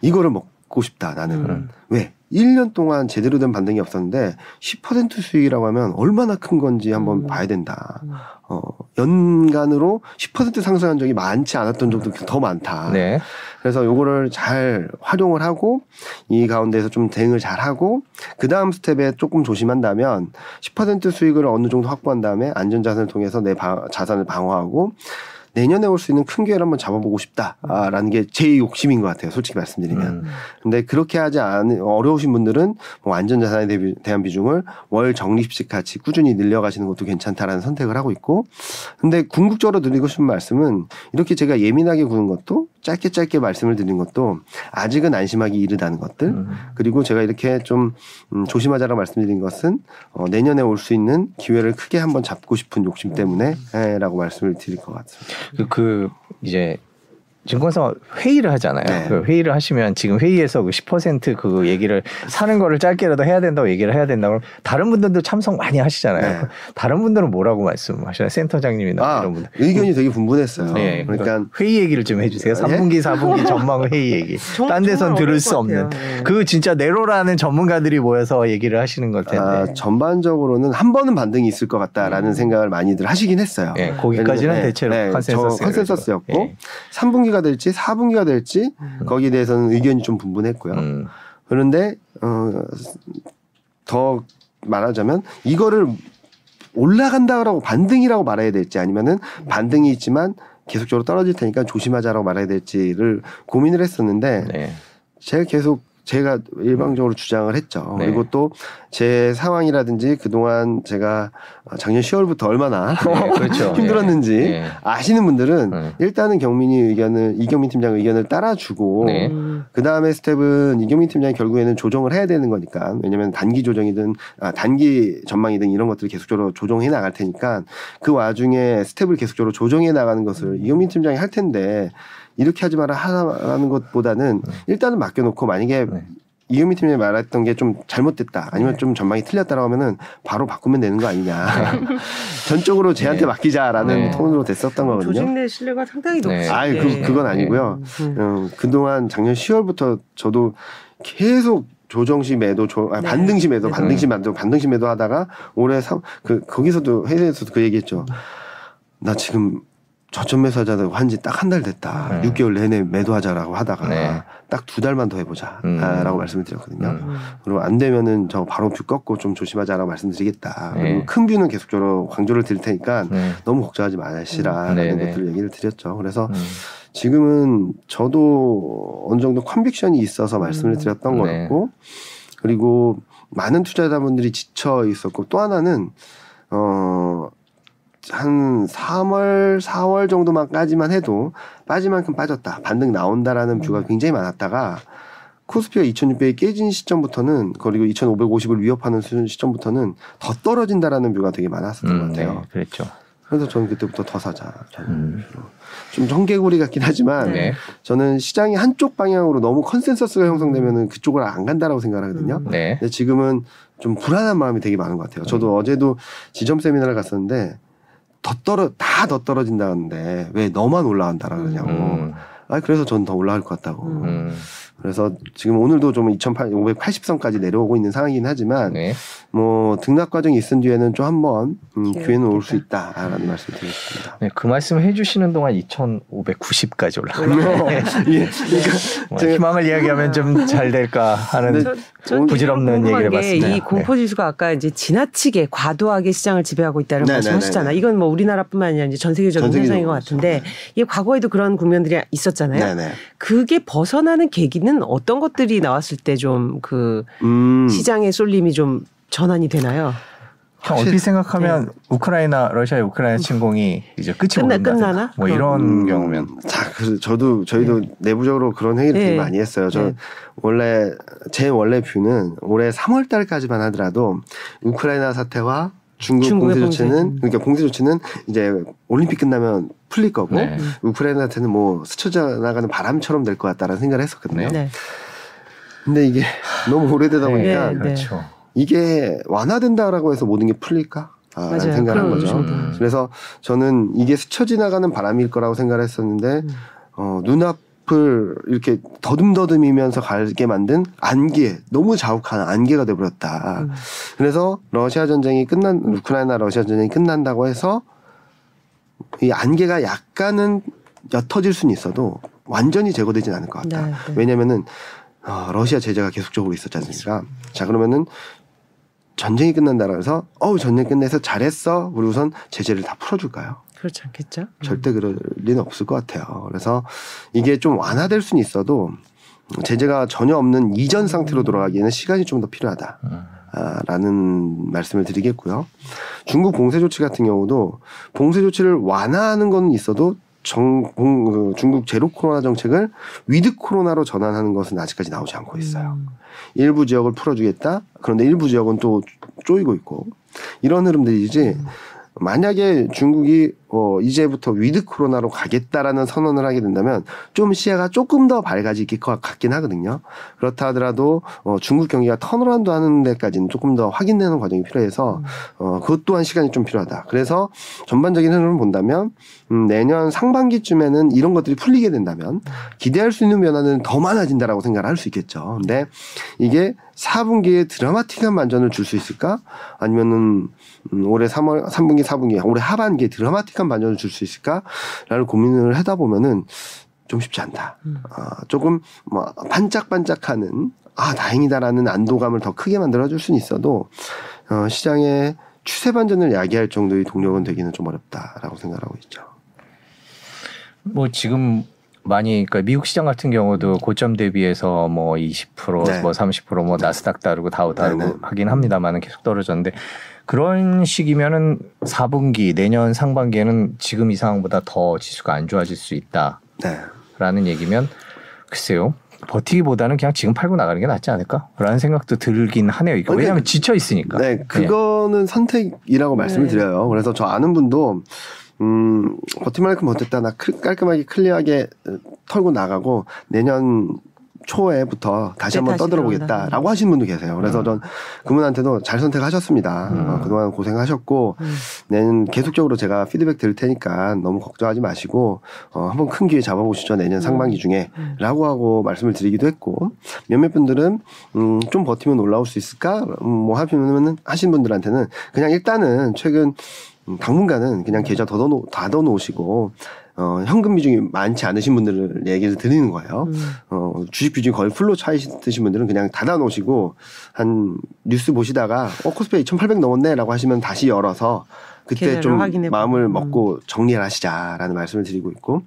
이거를 먹고 싶다 나는. 음. 왜? 1년 동안 제대로 된 반등이 없었는데 10% 수익이라고 하면 얼마나 큰 건지 한번 음. 봐야 된다. 음. 어, 연간으로 10% 상승한 적이 많지 않았던 적도 더 많다. 네. 그래서 요거를 잘 활용을 하고 이 가운데서 좀 대응을 잘 하고 그 다음 스텝에 조금 조심한다면 10% 수익을 어느 정도 확보한 다음에 안전자산을 통해서 내 바- 자산을 방어하고 내년에 올 수 있는 큰 기회를 한번 잡아보고 싶다라는 게 제 욕심인 것 같아요. 솔직히 말씀드리면. 음. 근데 그렇게 하지 않은 어려우신 분들은 뭐 안전자산에 대비- 대한 비중을 월 적립식 같이 꾸준히 늘려가시는 것도 괜찮다라는 선택을 하고 있고 근데 궁극적으로 드리고 싶은 말씀은 이렇게 제가 예민하게 구는 것도 짧게 짧게 말씀을 드린 것도 아직은 안심하기 이르다는 것들 음. 그리고 제가 이렇게 좀 음, 조심하자라고 말씀드린 것은 어, 내년에 올 수 있는 기회를 크게 한번 잡고 싶은 욕심 때문에 에, 라고 말씀을 드릴 것 같습니다. 그, 그 이제 증권사 회의를 하잖아요. 네. 그 회의를 하시면 지금 회의에서 그 10%그 얘기를 사는 거를 짧게라도 해야 된다고 얘기를 해야 된다고 다른 분들도 참석 많이 하시잖아요. 네. [laughs] 다른 분들은 뭐라고 말씀하시나요? 센터장님이나 아, 이런 분들. 의견이 되게 분분했어요. 네, 그러니까 회의 얘기를 좀 해주세요. 예? 3분기, 4분기 전망 회의 얘기. 정- 딴 데선 들을 수것 없는. 같아요. 네. 그 진짜 네로라는 전문가들이 모여서 얘기를 하시는 걸 텐데. 아, 전반적으로는 한 번은 반등이 있을 것 같다라는 생각을 많이들 하시긴 했어요. 예, 거기까지는 네, 대체로 네, 컨센서스. 저 consensus였고 예. 3분기가 될지 4분기가 될지 거기에 대해서는 의견이 좀 분분했고요. 음. 그런데 어, 더 말하자면 이거를 올라간다라고 반등이라고 말해야 될지 아니면은 반등이 있지만 계속적으로 떨어질 테니까 조심하자라고 말해야 될지를 고민을 했었는데 네. 제가 계속 제가 일방적으로 주장을 했죠. 네. 그리고 또 제 상황이라든지 그동안 제가 작년 10월부터 얼마나 [laughs] 네, 그렇죠. [laughs] 힘들었는지 예. 아시는 분들은 네. 일단은 경민이 의견을 이경민 팀장 의견을 따라주고 네. 음. 그 다음에 스텝은 이경민 팀장이 결국에는 조정을 해야 되는 거니까 왜냐하면 단기 조정이든 아, 단기 전망이든 이런 것들을 계속적으로 조정해 나갈 테니까 그 와중에 스텝을 계속적으로 조정해 나가는 것을 이경민 팀장이 할 텐데 이렇게 하지 마라 하라는 것보다는 일단은 맡겨놓고 만약에 네. 이유미 팀장이 말했던 게 좀 잘못됐다 아니면 좀 전망이 틀렸다라고 하면은 바로 바꾸면 되는 거 아니냐 [laughs] 전적으로 쟤한테 네. 맡기자라는 네. 톤으로 됐었던 거거든요. 조직 내 신뢰가 상당히 네. 높지. 아이 그, 그건 아니고요. 음. 음, 그동안 작년 10월부터 저도 계속 조정시 매도, 조, 아, 네. 반등시 매도, 네. 반등시 매도, 반등시 매도 하다가 올해 삼, 그, 거기서도 회사에서도 그 얘기했죠. 나 지금 저점 매수하자고 한지 딱 한 달 됐다. 네. 6개월 내내 매도하자라고 하다가 네. 딱두 달만 더 해보자. 음. 아, 라고 말씀을 드렸거든요. 음. 음. 그리고 안 되면은 저 바로 view 꺾고 좀 조심하자라고 말씀드리겠다. 네. 그리고 큰 view는 계속적으로 강조를 드릴 테니까 네. 너무 걱정하지 마시라라는 네, 네. 것들을 얘기를 드렸죠. 그래서 음. 지금은 저도 어느 정도 conviction이 있어서 말씀을 음. 드렸던 네. 거였고 그리고 많은 투자자분들이 지쳐 있었고 또 하나는 어. 한 3월, 4월 정도만까지만 해도 빠질 만큼 빠졌다. 반등 나온다라는 view가 굉장히 많았다가 코스피가 2,600이 깨진 시점부터는 그리고 2,550을 위협하는 수준 시점부터는 더 떨어진다라는 view가 되게 많았었던 것 음, 같아요. 네. 그랬죠. 그래서 저는 그때부터 더 사자. 음. 좀 청개구리 같긴 하지만 네. 저는 시장이 한쪽 방향으로 너무 consensus가 형성되면은 그쪽으로 안 간다라고 생각하거든요. 음. 네. 근데 지금은 좀 불안한 마음이 되게 많은 것 같아요. 저도 어제도 지점 세미나를 갔었는데 더 떨어 다더 떨어진다는데 왜 너만 올라간다라 그러냐고. 음. 아 그래서 저는 더 올라갈 것 같다고. 음. 음. 그래서 지금 오늘도 좀 2,580선까지 내려오고 있는 상황이긴 하지만 네. 뭐 등락 과정이 있은 뒤에는 좀 한번 음, 기회는 올 수. 있다라는 말씀 드리겠습니다. 네, 그 말씀 해주시는 동안 2,590까지 올라가요. [laughs] 예, 그러니까 뭐 제가- 희망을 이야기하면 좀 잘 될까 하는 네. 저, 전 부질없는 얘기를 게 해봤습니다. 이 공포 지수가 아까 이제 지나치게 과도하게 시장을 지배하고 있다는 네, 말씀하셨잖아요. 네, 네. 이건 뭐 우리나라뿐만 아니라 이제 전 세계적인 전 현상인 것 같은데 이게 과거에도 그런 국면들이 있었잖아요. 네네. 그게 벗어나는 계기 는 어떤 것들이 나왔을 때 좀그 음. 시장의 쏠림이 좀 전환이 되나요? 그냥 얼핏 생각하면 우크라이나 러시아의 우크라이나 침공이 이제 끝이 끝나-. 끝나나? 뭐 이런 음, 경우면 자, 그 저도 저희도 내부적으로 그런 회의를 네. 되게 많이 했어요. 저 네. 원래 제 원래 뷰는 올해 3월 달까지만 하더라도 우크라이나 사태와 중국 공세. 조치는 음. 그러니까 공세 조치는 이제 올림픽 끝나면 풀릴 거고 네. 우크라이나 사태는 뭐 스쳐져 나가는 바람처럼 될 것 같다라는 생각을 했었거든요. 네. 근데 이게 너무 오래되다 보니까 네, 네. 그렇죠. 이게 완화된다라고 해서 모든 게 풀릴까? 아, 라는. 생각을 한 거죠. 음. 그래서 저는 이게 스쳐 지나가는 바람일 거라고 생각을 했었는데 음. 어, 눈앞 을 이렇게 더듬더듬이면서 가게 만든 안개, 너무 자욱한 안개가 돼버렸다. 음. 그래서 러시아 전쟁이 끝난 우크라이나 러시아 전쟁이 끝난다고 해서 이 안개가 약간은 옅어질 수는 있어도 완전히 제거되진 않을 것 같다. 네, 네. 왜냐면은 어, 러시아 제재가 계속적으로 있었지 않습니까? 자 그러면은 전쟁이 끝난다고 해서 어우 전쟁 끝내서 잘했어. 우리 우선 제재를 다 풀어줄까요? 그렇지 않겠죠? 음. 절대 그럴 리는 없을 것 같아요. 그래서 이게 좀 완화될 수는 있어도 제재가 전혀 없는 이전 상태로 돌아가기에는 시간이 좀 더 필요하다. 음. 아, 라는 말씀을 드리겠고요. 중국 봉쇄 조치 같은 경우도 봉쇄 조치를 완화하는 건 있어도 정, 봉, 그 중국 제로 코로나 정책을 with 코로나로 전환하는 것은 아직까지 나오지 않고 있어요. 음. 일부 지역을 풀어주겠다. 그런데 일부 지역은 또 쪼이고 있고 이런 흐름들이지. 만약에 중국이 어 이제부터 with 코로나로 가겠다라는 선언을 하게 된다면 좀 시야가 조금 더 밝아질 것 같긴 하거든요. 그렇다 하더라도 어 중국 경기가 turnaround 하는 데까지는 조금 더 확인되는 과정이 필요해서 어 그것 또한 시간이 좀 필요하다. 그래서 전반적인 흐름을 본다면 음 내년 상반기쯤에는 이런 것들이 풀리게 된다면 기대할 수 있는 변화는 더 많아진다라고 생각을 할 수 있겠죠. 근데 이게 4분기에 드라마틱한 반전을 줄 수 있을까? 아니면은 음, 올해 3월 3분기 4분기 올해 하반기에 드라마틱한 반전을 줄 수 있을까?라는 고민을 하다 보면은 좀 쉽지 않다. 음. 아, 조금 뭐 반짝반짝하는 아 다행이다라는 안도감을 더 크게 만들어줄 수는 있어도 어, 시장의 추세 반전을 야기할 정도의 동력은 되기는 좀 어렵다라고 생각하고 있죠. 뭐 지금 많이 그러니까 미국 시장 같은 경우도 고점 대비해서 뭐 20%, 네. 뭐 30%뭐 나스닥 다르고 다우 다르고 네, 네. 하긴 합니다만은 계속 떨어졌는데 그런 식이면은 4분기 내년 상반기에는 지금 이 상황보다 더 지수가 안 좋아질 수 있다라는 네. 얘기면 글쎄요. 버티기보다는 그냥 지금 팔고 나가는 게 낫지 않을까라는 생각도 들긴 하네요. 이거 근데 왜냐하면 지쳐 있으니까. 네, 그거는 선택이라고 말씀을 네. 드려요. 그래서 저 아는 분도 음, 버티만큼 버텼다. 나 클- 깔끔하게 클리어하게 어, 털고 나가고 내년 초에부터 다시 네, 한번 떠들어. 보겠다라고 하시는 분도 계세요. 그래서 전 그분한테도 잘 선택하셨습니다. 음. 어, 그동안 고생하셨고 음. 내년 계속적으로 제가 피드백 드릴 테니까 너무 걱정하지 마시고 어, 한번 큰 기회 잡아보시죠 내년 상반기 중에라고 하고 말씀을 드리기도 했고 몇몇 분들은 음, 좀 버티면 올라올 수 있을까 음, 뭐 하시면 하신 분들한테는 그냥 일단은 최근 음, 당분간은 그냥 계좌 닫아놓, 닫아놓으시고 어, 현금 비중이 많지 않으신 분들을 얘기를 드리는 거예요. 음. 어, 주식 비중이 거의 풀로 차 있으신 분들은 그냥 닫아놓으시고 한 뉴스 보시다가 어 코스피 2,800 넘었네라고 하시면 다시 열어서 그때 좀. 마음을 음. 먹고 정리를 하시자라는 말씀을 드리고 있고,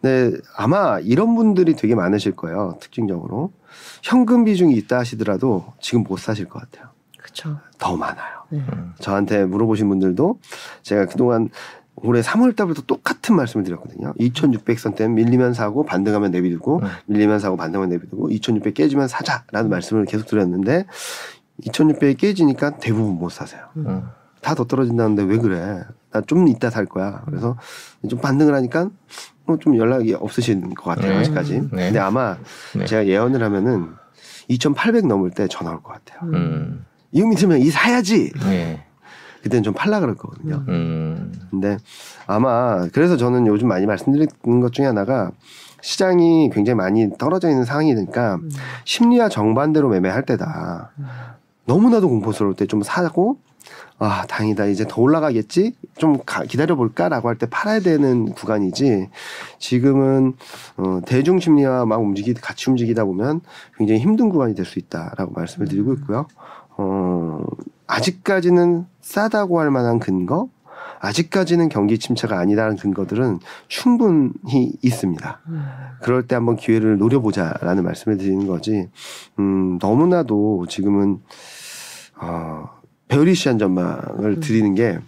네 아마 이런 분들이 되게 많으실 거예요. 특징적으로 현금 비중이 있다 하시더라도 지금 못 사실 것 같아요. 그렇죠. 더 많아요. 네. 저한테 물어보신 분들도 제가 그동안 올해 3월 달부터 똑같은 말씀을 드렸거든요. 2600선 때는 밀리면 사고 반등하면 내비두고 음. 밀리면 사고 반등하면 내비두고 2600 깨지면 사자라는 말씀을 계속 드렸는데 2600이 깨지니까 대부분 못 사세요. 음. 다더 떨어진다는데 왜 그래? 나 좀 이따 살 거야. 그래서 좀 반등을 하니까 어, 좀 연락이 없으신 것 같아요 네. 아직까지. 네. 근데 아마 네. 제가 예언을 하면은 2,800 넘을 때 전화 올 것 같아요. 음. 이금이 들면 이 사야지. 네. 그때는 좀 팔라 그럴 거거든요. 음. 근데 아마 그래서 저는 요즘 많이 말씀드리는 것 중에 하나가 시장이 굉장히 많이 떨어져 있는 상황이니까 음. 심리와 정반대로 매매할 때다. 너무나도 공포스러울 때 좀 사고 아 다행이다 이제 더 올라가겠지 좀 기다려 볼까라고 할 때 팔아야 되는 구간이지 지금은 어, 대중 심리와 막 움직이 같이 움직이다 보면 굉장히 힘든 구간이 될 수 있다라고 말씀을 드리고 있고요. 어, 아직까지는 싸다고 할 만한 근거 아직까지는 경기 침체가 아니다라는 근거들은 충분히 있습니다. 음. 그럴 때 한번 기회를 노려보자라는 말씀을 드리는 거지. 음, 너무나도 지금은 어, 베어리시한 전망을 드리는 게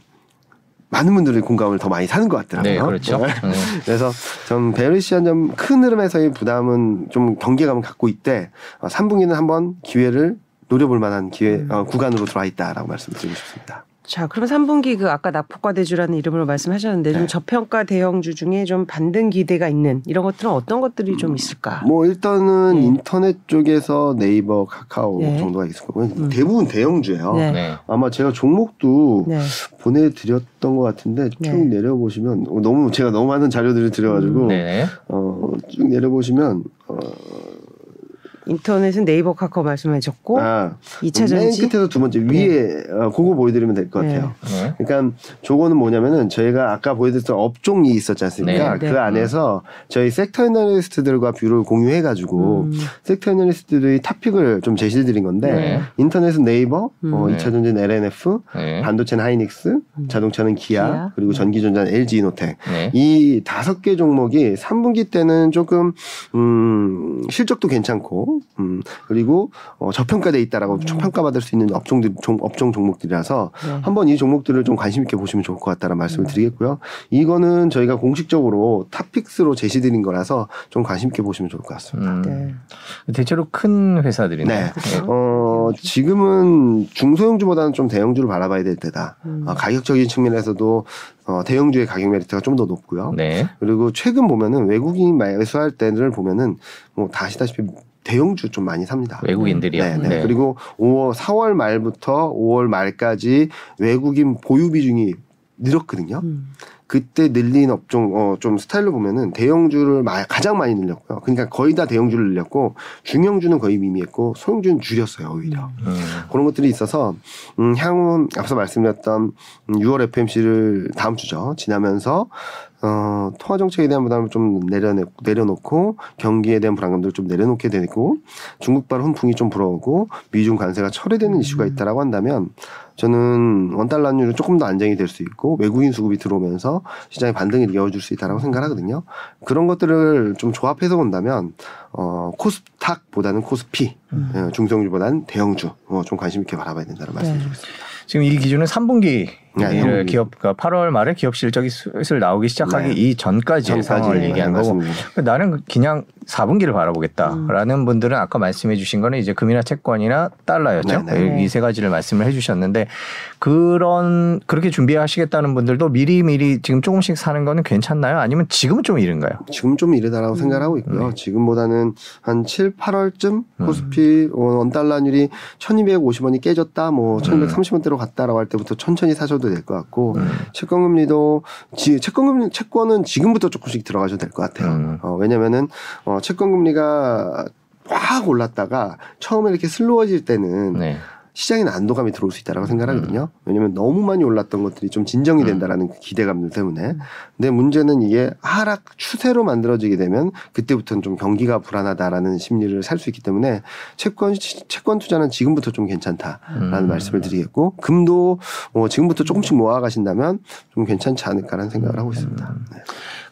많은 분들이 공감을 더 많이 사는 것 같더라고요. 네, 그렇죠. 네. 음. [laughs] 그래서 좀 베어리시한 점 큰 흐름에서의 부담은 좀 경계감을 갖고 있대. 어, 3분기는 한번 기회를 노려볼 만한 기회 어, 구간으로 들어와 있다라고 말씀드리고 싶습니다. 자, 그럼 3분기 그 아까 낙폭과대주라는 이름으로 말씀하셨는데 좀 네. 저평가 대형주 중에 좀 반등 기대가 있는 이런 것들은 어떤 것들이 좀 있을까? 뭐 일단은 네. 인터넷 쪽에서 네이버, 카카오 네. 정도가 있을 거고요. 음. 대부분 대형주예요. 네. 네. 아마 제가 종목도 네. 보내드렸던 것 같은데 쭉 네. 내려보시면 어, 너무 제가 너무 많은 자료들을 드려가지고 네. 어, 쭉 내려보시면 어, 인터넷은 네이버 카카오 말씀하셨고 아, 이차 맨 전지 끝에서 두 번째 위에 어, 그거 보여드리면 될 것 같아요. 네. 그러니까 저거는 뭐냐면은 저희가 아까 보여드렸던 업종이 있었지 않습니까? 네, 네. 그 안에서 저희 섹터 애널리스트들과 view를 공유해가지고 음. 섹터 애널리스트들이 top pick을 좀 제시해드린 건데 네. 인터넷은 네이버, 음. 어, 네. 2차 전지는 L&F, 네. 반도체는 하이닉스, 음. 자동차는 기아, 기아. 그리고 음. 전기전자는 LG 이노텍. 네. 이 다섯 개 종목이 3분기 때는 조금 음, 실적도 괜찮고 음, 그리고 어, 저평가돼 있다라고 음. 평가받을 수 있는 업종들 종, 업종 종목들이라서 네. 한번 이 종목들을 좀 관심 있게 보시면 좋을 것 같다는 말씀을 음. 드리겠고요. 이거는 저희가 공식적으로 탑픽스로 제시드린 거라서 좀 관심 있게 보시면 좋을 것 같습니다. 음. 대체로 큰 회사들이네요. 네. 그렇죠. 어, 지금은 중소형주보다는 좀 대형주를 바라봐야 될 때다. 음. 어, 가격적인 측면에서도 어, 대형주의 가격 메리트가 좀 더 높고요. 네. 그리고 최근 보면은 외국인 매수할 때를 보면은 뭐다 아시다시피 대형주 좀 많이 삽니다. 외국인들이요. 네, 네. 그리고 5월 4월 말부터 5월 말까지 외국인 보유 비중이 늘었거든요. 음. 그때 늘린 업종 어, 좀 스타일로 보면은 대형주를 마- 가장 많이 늘렸고요. 그러니까 거의 다 대형주를 늘렸고 중형주는 거의 미미했고 소형주는 줄였어요 오히려. 음. 그런 것들이 있어서 음, 향후 앞서 말씀드렸던 음, 6월 FMC를 다음 주죠 지나면서 어, 통화 정책에 대한 부담을 좀 내려내, 내려놓고 경기에 대한 불안감들을 좀 내려놓게 되고 중국발 훈풍이 좀 불어오고 미중 관세가 철회되는 이슈가 있다라고 한다면 저는 원달러 환율이 조금 더 안정이 될 수 있고 외국인 수급이 들어오면서 시장의 반등을 이어줄 수 있다라고 생각하거든요. 그런 것들을 좀 조합해서 본다면 어, 코스닥보다는 코스피, 음. 예, 중성주보다는 대형주 어, 좀 관심 있게 바라봐야 된다는 말씀을 네. 드리겠습니다. 지금 이 기준은 3분기 네, 를 한국이. 기업 그러니까 8월 말에 기업 실적이 슬슬 나오기 시작하기 네. 이전까지의 상황을 네, 거고 맞습니다. 나는 그냥 4분기를 바라보겠다라는 분들은 아까 말씀해 주신 거는 이제 금이나 채권이나 달러였죠. 네, 네. 네. 이세 가지를 말씀을 해 주셨는데 그런 그렇게 준비하시겠다는 분들도 미리 미리 지금 조금씩 사는 거는 괜찮나요? 아니면 지금은 좀 이른가요? 지금 좀 이르다라고 음. 생각하고 있고요. 네. 지금보다는 한 7, 8월쯤 음. 코스피 원 달러율이 1250원이 깨졌다, 음. 뭐 1130원대로 갔다라고 할 때부터 천천히 사셔도 될 것 같고 음. 채권 금리도 지, 채권 금리 채권은 지금부터 조금씩 들어가셔도 될 것 같아요. 음. 어, 왜냐면은 어, 채권 금리가 확 올랐다가 처음에 이렇게 슬로워질 때는 네. 시장에 안도감이 들어올 수 있다라고 생각하거든요. 왜냐면 너무 많이 올랐던 것들이 좀 진정이 된다라는 그 기대감들 때문에. 근데 문제는 이게 하락 추세로 만들어지게 되면 그때부터는 좀 경기가 불안하다라는 심리를 살 수 있기 때문에 채권 채권 투자는 지금부터 좀 괜찮다라는 음. 말씀을 드리겠고 금도 뭐 지금부터 조금씩 모아 가신다면 좀 괜찮지 않을까라는 생각을 하고 있습니다. 네.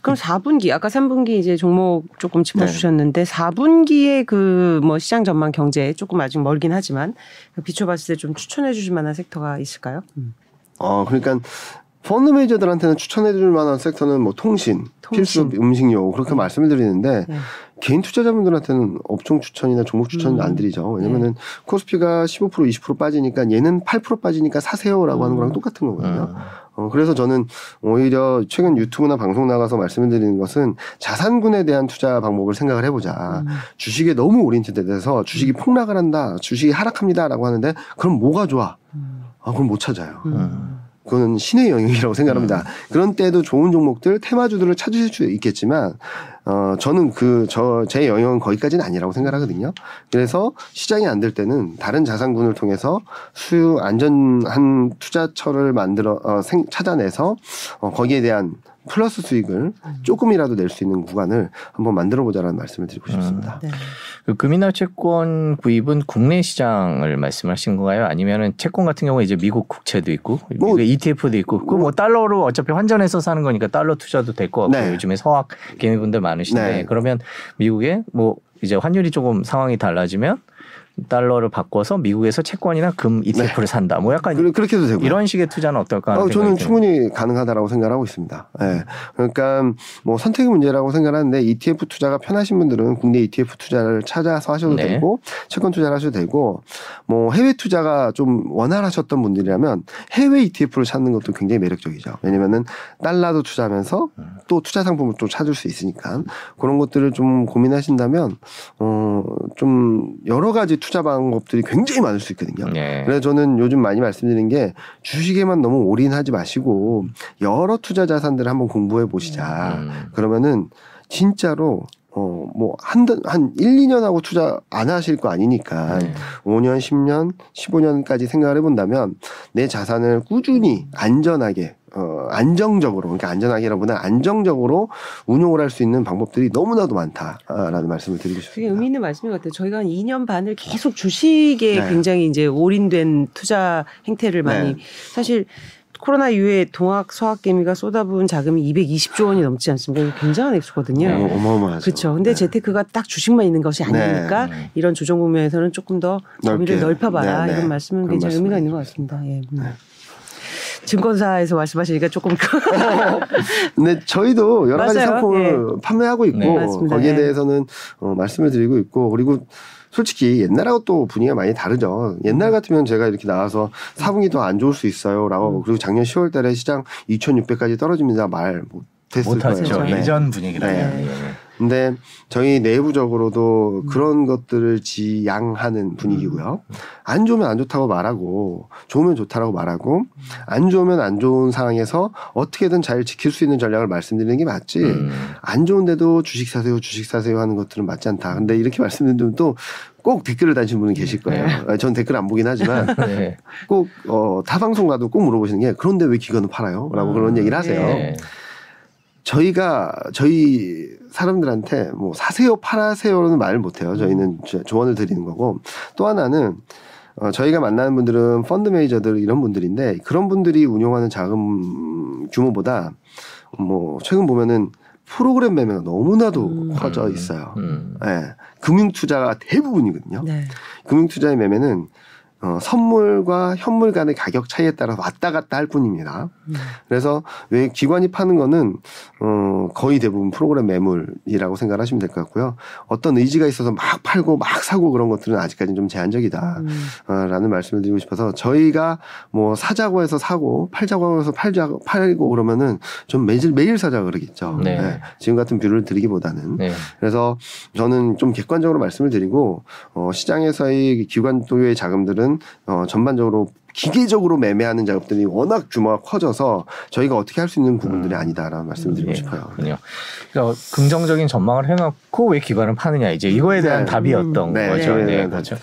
그럼 4분기 아까 3분기 이제 종목 조금 네. 짚어주셨는데 4분기에 그 뭐 시장 전망 경제 조금 아직 멀긴 하지만 그 비춰봤을 때 좀 추천해 주실 만한 sector가 있을까요? 음. 어 그러니까 펀드 매니저들한테는 추천해줄 만한 sector는 뭐 통신, 통신. 필수 음식료 그렇게 말씀을 드리는데 네. 개인 투자자분들한테는 업종 추천이나 종목 추천은 음. 안 드리죠. 왜냐면은 코스피가 15% 20% 빠지니까 얘는 8% 빠지니까 사세요라고 하는 음. 거랑 똑같은 거거든요. 음. 어, 그래서 저는 오히려 최근 유튜브나 방송 나가서 말씀을 드리는 것은 자산군에 대한 투자 방법을 생각을 해보자. 음. 주식에 너무 oriented 돼서 주식이 폭락을 한다, 주식이 하락합니다라고 하는데 그럼 뭐가 좋아? 음. 아, 그럼 못 찾아요. 음. 그건 신의 영역이라고 생각합니다. 그런 때도 좋은 종목들, 테마주들을 찾으실 수 있겠지만, 어, 저는 그, 저, 제 영역은 거기까지는 아니라고 생각하거든요. 그래서 시장이 안 될 때는 다른 자산군을 통해서 수요, 안전한 투자처를 만들어, 어, 생, 찾아내서, 어, 거기에 대한 플러스 수익을 조금이라도 낼 수 있는 구간을 한번 만들어 보자라는 말씀을 드리고 싶습니다. 네. 그 금이나 채권 구입은 국내 시장을 말씀하신 건가요? 아니면은 채권 같은 경우에 이제 미국 국채도 있고 뭐- 미국 ETF도 있고 그뭐 달러로 어차피 환전해서 사는 거니까 달러 투자도 될 것 같고 네. 요즘에 서학 개미분들 많으신데 네. 그러면 미국에 뭐 이제 환율이 조금 상황이 달라지면 달러를 바꿔서 미국에서 채권이나 금 ETF를 산다. 뭐 약간 그래- 그렇게 해도 되고요. 이런 식의 투자는 어떨까 어, 저는. 충분히 가능하다라고 생각하고 있습니다. 예. 그러니까 뭐 선택의 문제라고 생각하는데 ETF 투자가 편하신 분들은 국내 ETF 투자를 찾아서 하셔도 네. 되고 채권 투자를 하셔도 되고 뭐 해외 투자가 좀 원활하셨던 분들이라면 해외 ETF를 찾는 것도 굉장히 매력적이죠. 왜냐면은 달러도 투자하면서 음. 또 투자 상품을 또 찾을 수 있으니까 그런 것들을 좀 고민하신다면 어좀 여러 가지 투자 방법들이 굉장히 많을 수 있거든요. 네. 그래서 저는 요즘 많이 말씀드리는 게 주식에만 너무 올인하지 마시고 여러 투자 자산들을 한번 공부해 보시자. 음. 그러면은 진짜로 어 뭐 한한 한 1, 2년 하고 투자 안 하실 거 아니니까 네. 5년, 10년, 15년까지 생각을 해 본다면 내 자산을 꾸준히 안전하게 어 안정적으로 그러니까 안전하게라보다 안정적으로 운용을 할 수 있는 방법들이 너무나도 많다라는 말씀을 드리고 되게 싶습니다. 의미 있는 말씀인 것 같아요. 저희가 한 2년 반을 계속 주식에 네. 굉장히 이제 올인된 투자 행태를 많이 네. 사실 코로나 이후에 동학 서학 개미가 쏟아부은 자금이 220조 원이 넘지 않습니까? 굉장한 액수거든요. 어, 어마어마하죠. 그렇죠. 근데 네. 재테크가 딱 주식만 있는 것이 아니니까 네. 이런 조정 국면에서는 조금 더 범위를. 넓혀봐라 네, 네. 이런 말씀은 굉장히 의미가 있는 것 같습니다. 예. 음. 증권사에서 말씀하시니까 조금 근데 [laughs] 저희도 여러 가지 맞아요. 상품을 판매하고 있고 네. 거기에 네. 대해서는 어, 말씀을 드리고 있고 그리고 솔직히 옛날하고 또 분위기가 많이 다르죠. 옛날 같으면 제가 이렇게 나와서 사분기 더 안 좋을 수 있어요 라고 그리고 작년 10월 달에 시장 2,600까지 떨어집니다 말 못했을. 거예요. 네. 예전 분위기라면. 네. 예. 근데 저희 내부적으로도 음. 그런 것들을 지양하는 분위기고요. 안 좋으면 안 좋다고 말하고 좋으면 좋다라고 말하고 안 좋으면 안 좋은 상황에서 어떻게든 잘 지킬 수 있는 전략을 말씀드리는 게 맞지. 음. 안 좋은데도 주식 사세요, 주식 사세요 하는 것들은 맞지 않다. 근데 이렇게 말씀드리면 또꼭 댓글을 다신 분은 계실 거예요. 아, 전 댓글 안 보긴 하지만 [laughs] 네. 꼭, 어, 타 방송 가도 꼭 물어보시는 게 그런데 왜 기관은 팔아요? 라고 음, 그런 얘기를 하세요. 네. 저희가 저희 사람들한테 뭐 사세요 팔아세요는 말을 못해요. 저희는 조- 조언을 드리는 거고 또 하나는 어, 저희가 만나는 분들은 펀드 매니저들 이런 분들인데 그런 분들이 운용하는 자금 규모보다 뭐 최근 보면은 프로그램 매매가 너무나도 음. 커져 있어요. 음. 예. 금융 투자가 대부분이거든요. 네. 금융 투자의 매매는 어, 선물과 현물 간의 가격 차이에 따라 왔다 갔다 할 뿐입니다. 음. 그래서 왜 기관이 파는 거는 어, 거의 대부분 프로그램 매물이라고 생각하시면 될 것 같고요. 어떤 의지가 있어서 막 팔고 막 사고 그런 것들은 아직까지는 좀 제한적이다. 음. 어, 라는 말씀을 드리고 싶어서 저희가 뭐 사자고 해서 사고 팔자고 해서 팔자 팔고 그러면은 좀 매일 매일 사자 그러겠죠. 네. 네. 지금 같은 view를 드리기보다는 네. 그래서 저는 좀 객관적으로 말씀을 드리고 어, 시장에서의 기관들의 자금들은 어, 전반적으로 기계적으로 매매하는 작업들이 워낙 규모가 커져서 저희가 어떻게 할 수 있는 부분들이 음. 아니다라는 말씀을 드리고 예, 싶어요. 그렇군요. 그러니까 긍정적인 전망을 해놓고 왜 기관을 파느냐 이제 이거에 대한 네. 답이었던 네, 거죠. 네, 다 그렇죠.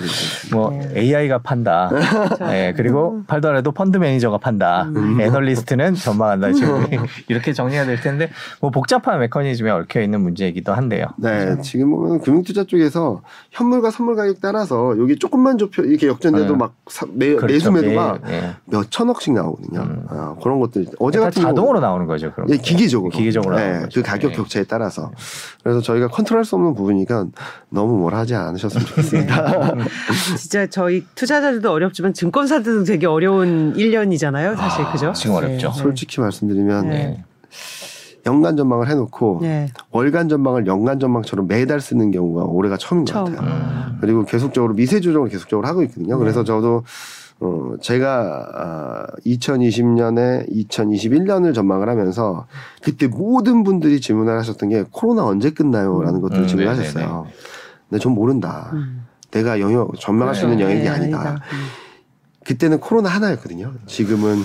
뭐 네. AI가 판다. [laughs] 네, 그리고 팔더라도 펀드 매니저가 판다. 음. 애널리스트는 전망한다. 지금 [laughs] 이렇게 정리해야 될 텐데 뭐 복잡한 메커니즘에 얽혀 있는 문제이기도 한데요. 네, 지금 보면 금융투자 쪽에서 현물과 선물 가격 따라서 여기 조금만 좁혀 이렇게 역전돼도 네. 막 사- 매, 그렇죠. 매수 매도가 예, 예. 몇 천억씩 나오거든요. 음. 아, 그런 것들 어제 다 같은 자동으로 나오는 거죠. 그럼 예, 기계적으로. 기계적으로 네, 나오는 거죠. 그 가격 예. 격차에 따라서. 그래서 저희가 컨트롤할 수 없는 부분이니까 너무 뭘 하지 않으셨으면 좋겠습니다. [laughs] [laughs] 진짜 저희 투자자들도 어렵지만 증권사들도 되게 어려운 1년이잖아요, 사실 아, 그죠? 지금 어렵죠. 네. 솔직히 말씀드리면 네. 연간 전망을 해놓고 네. 월간 전망을 연간 전망처럼 매달 쓰는 경우가 올해가 처음인 것 처음. 같아요. 음. 그리고 계속적으로 미세 조정을 계속적으로 하고 있거든요. 네. 그래서 저도 어 제가 아 2020년에 2021년을 전망을 하면서 그때 모든 분들이 질문을 하셨던 게 코로나 언제 끝나요라는 것들을 음, 질문하셨어요. 근데 전 모른다. 음. 내가 영역 전망할 수 있는 네, 영역이 네, 아니다. 음. 그때는 코로나 하나였거든요. 지금은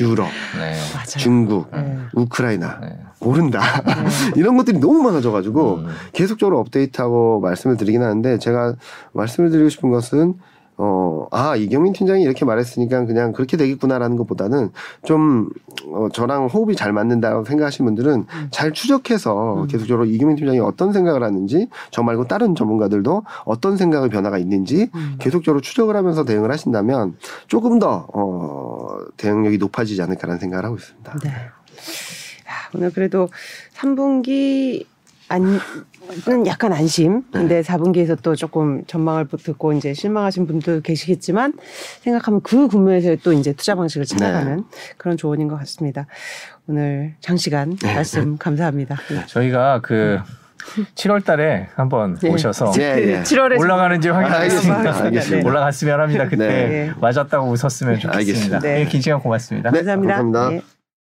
유럽, 네. 중국, 네. 우크라이나 네. 모른다. 네. [laughs] 이런 것들이 너무 많아져가지고 음. 계속적으로 업데이트하고 말씀을 드리긴 하는데 제가 말씀을 드리고 싶은 것은 어, 아, 이경민 팀장이 이렇게 말했으니까 그냥 그렇게 되겠구나라는 것보다는 좀, 어, 저랑 호흡이 잘 맞는다고 생각하시는 분들은 음. 잘 추적해서 음. 계속적으로 이경민 팀장이 어떤 생각을 하는지 저 말고 다른 전문가들도 어떤 생각의 변화가 있는지 음. 계속적으로 추적을 하면서 대응을 하신다면 조금 더, 어, 대응력이 높아지지 않을까라는 생각을 하고 있습니다. 네. 야, 오늘 그래도 3분기 안 은 약간 안심. 근데 4분기에서 또 조금 전망을 듣고 이제 실망하신 분도 계시겠지만 생각하면 그 국면에서 또 이제 투자 방식을 찾아가는 그런 조언인 것 같습니다. 오늘 장시간 말씀 [laughs] 감사합니다. 네. 저희가 그 7월 달에 한번 네. 오셔서 예, 예. 7월에 올라가는지 확인하겠습니다. 올라갔으면 합니다. 그때 네. 네. 맞았다고 웃었으면 좋겠습니다. 네. 긴 시간 고맙습니다. 네, 감사합니다. 감사합니다. 네.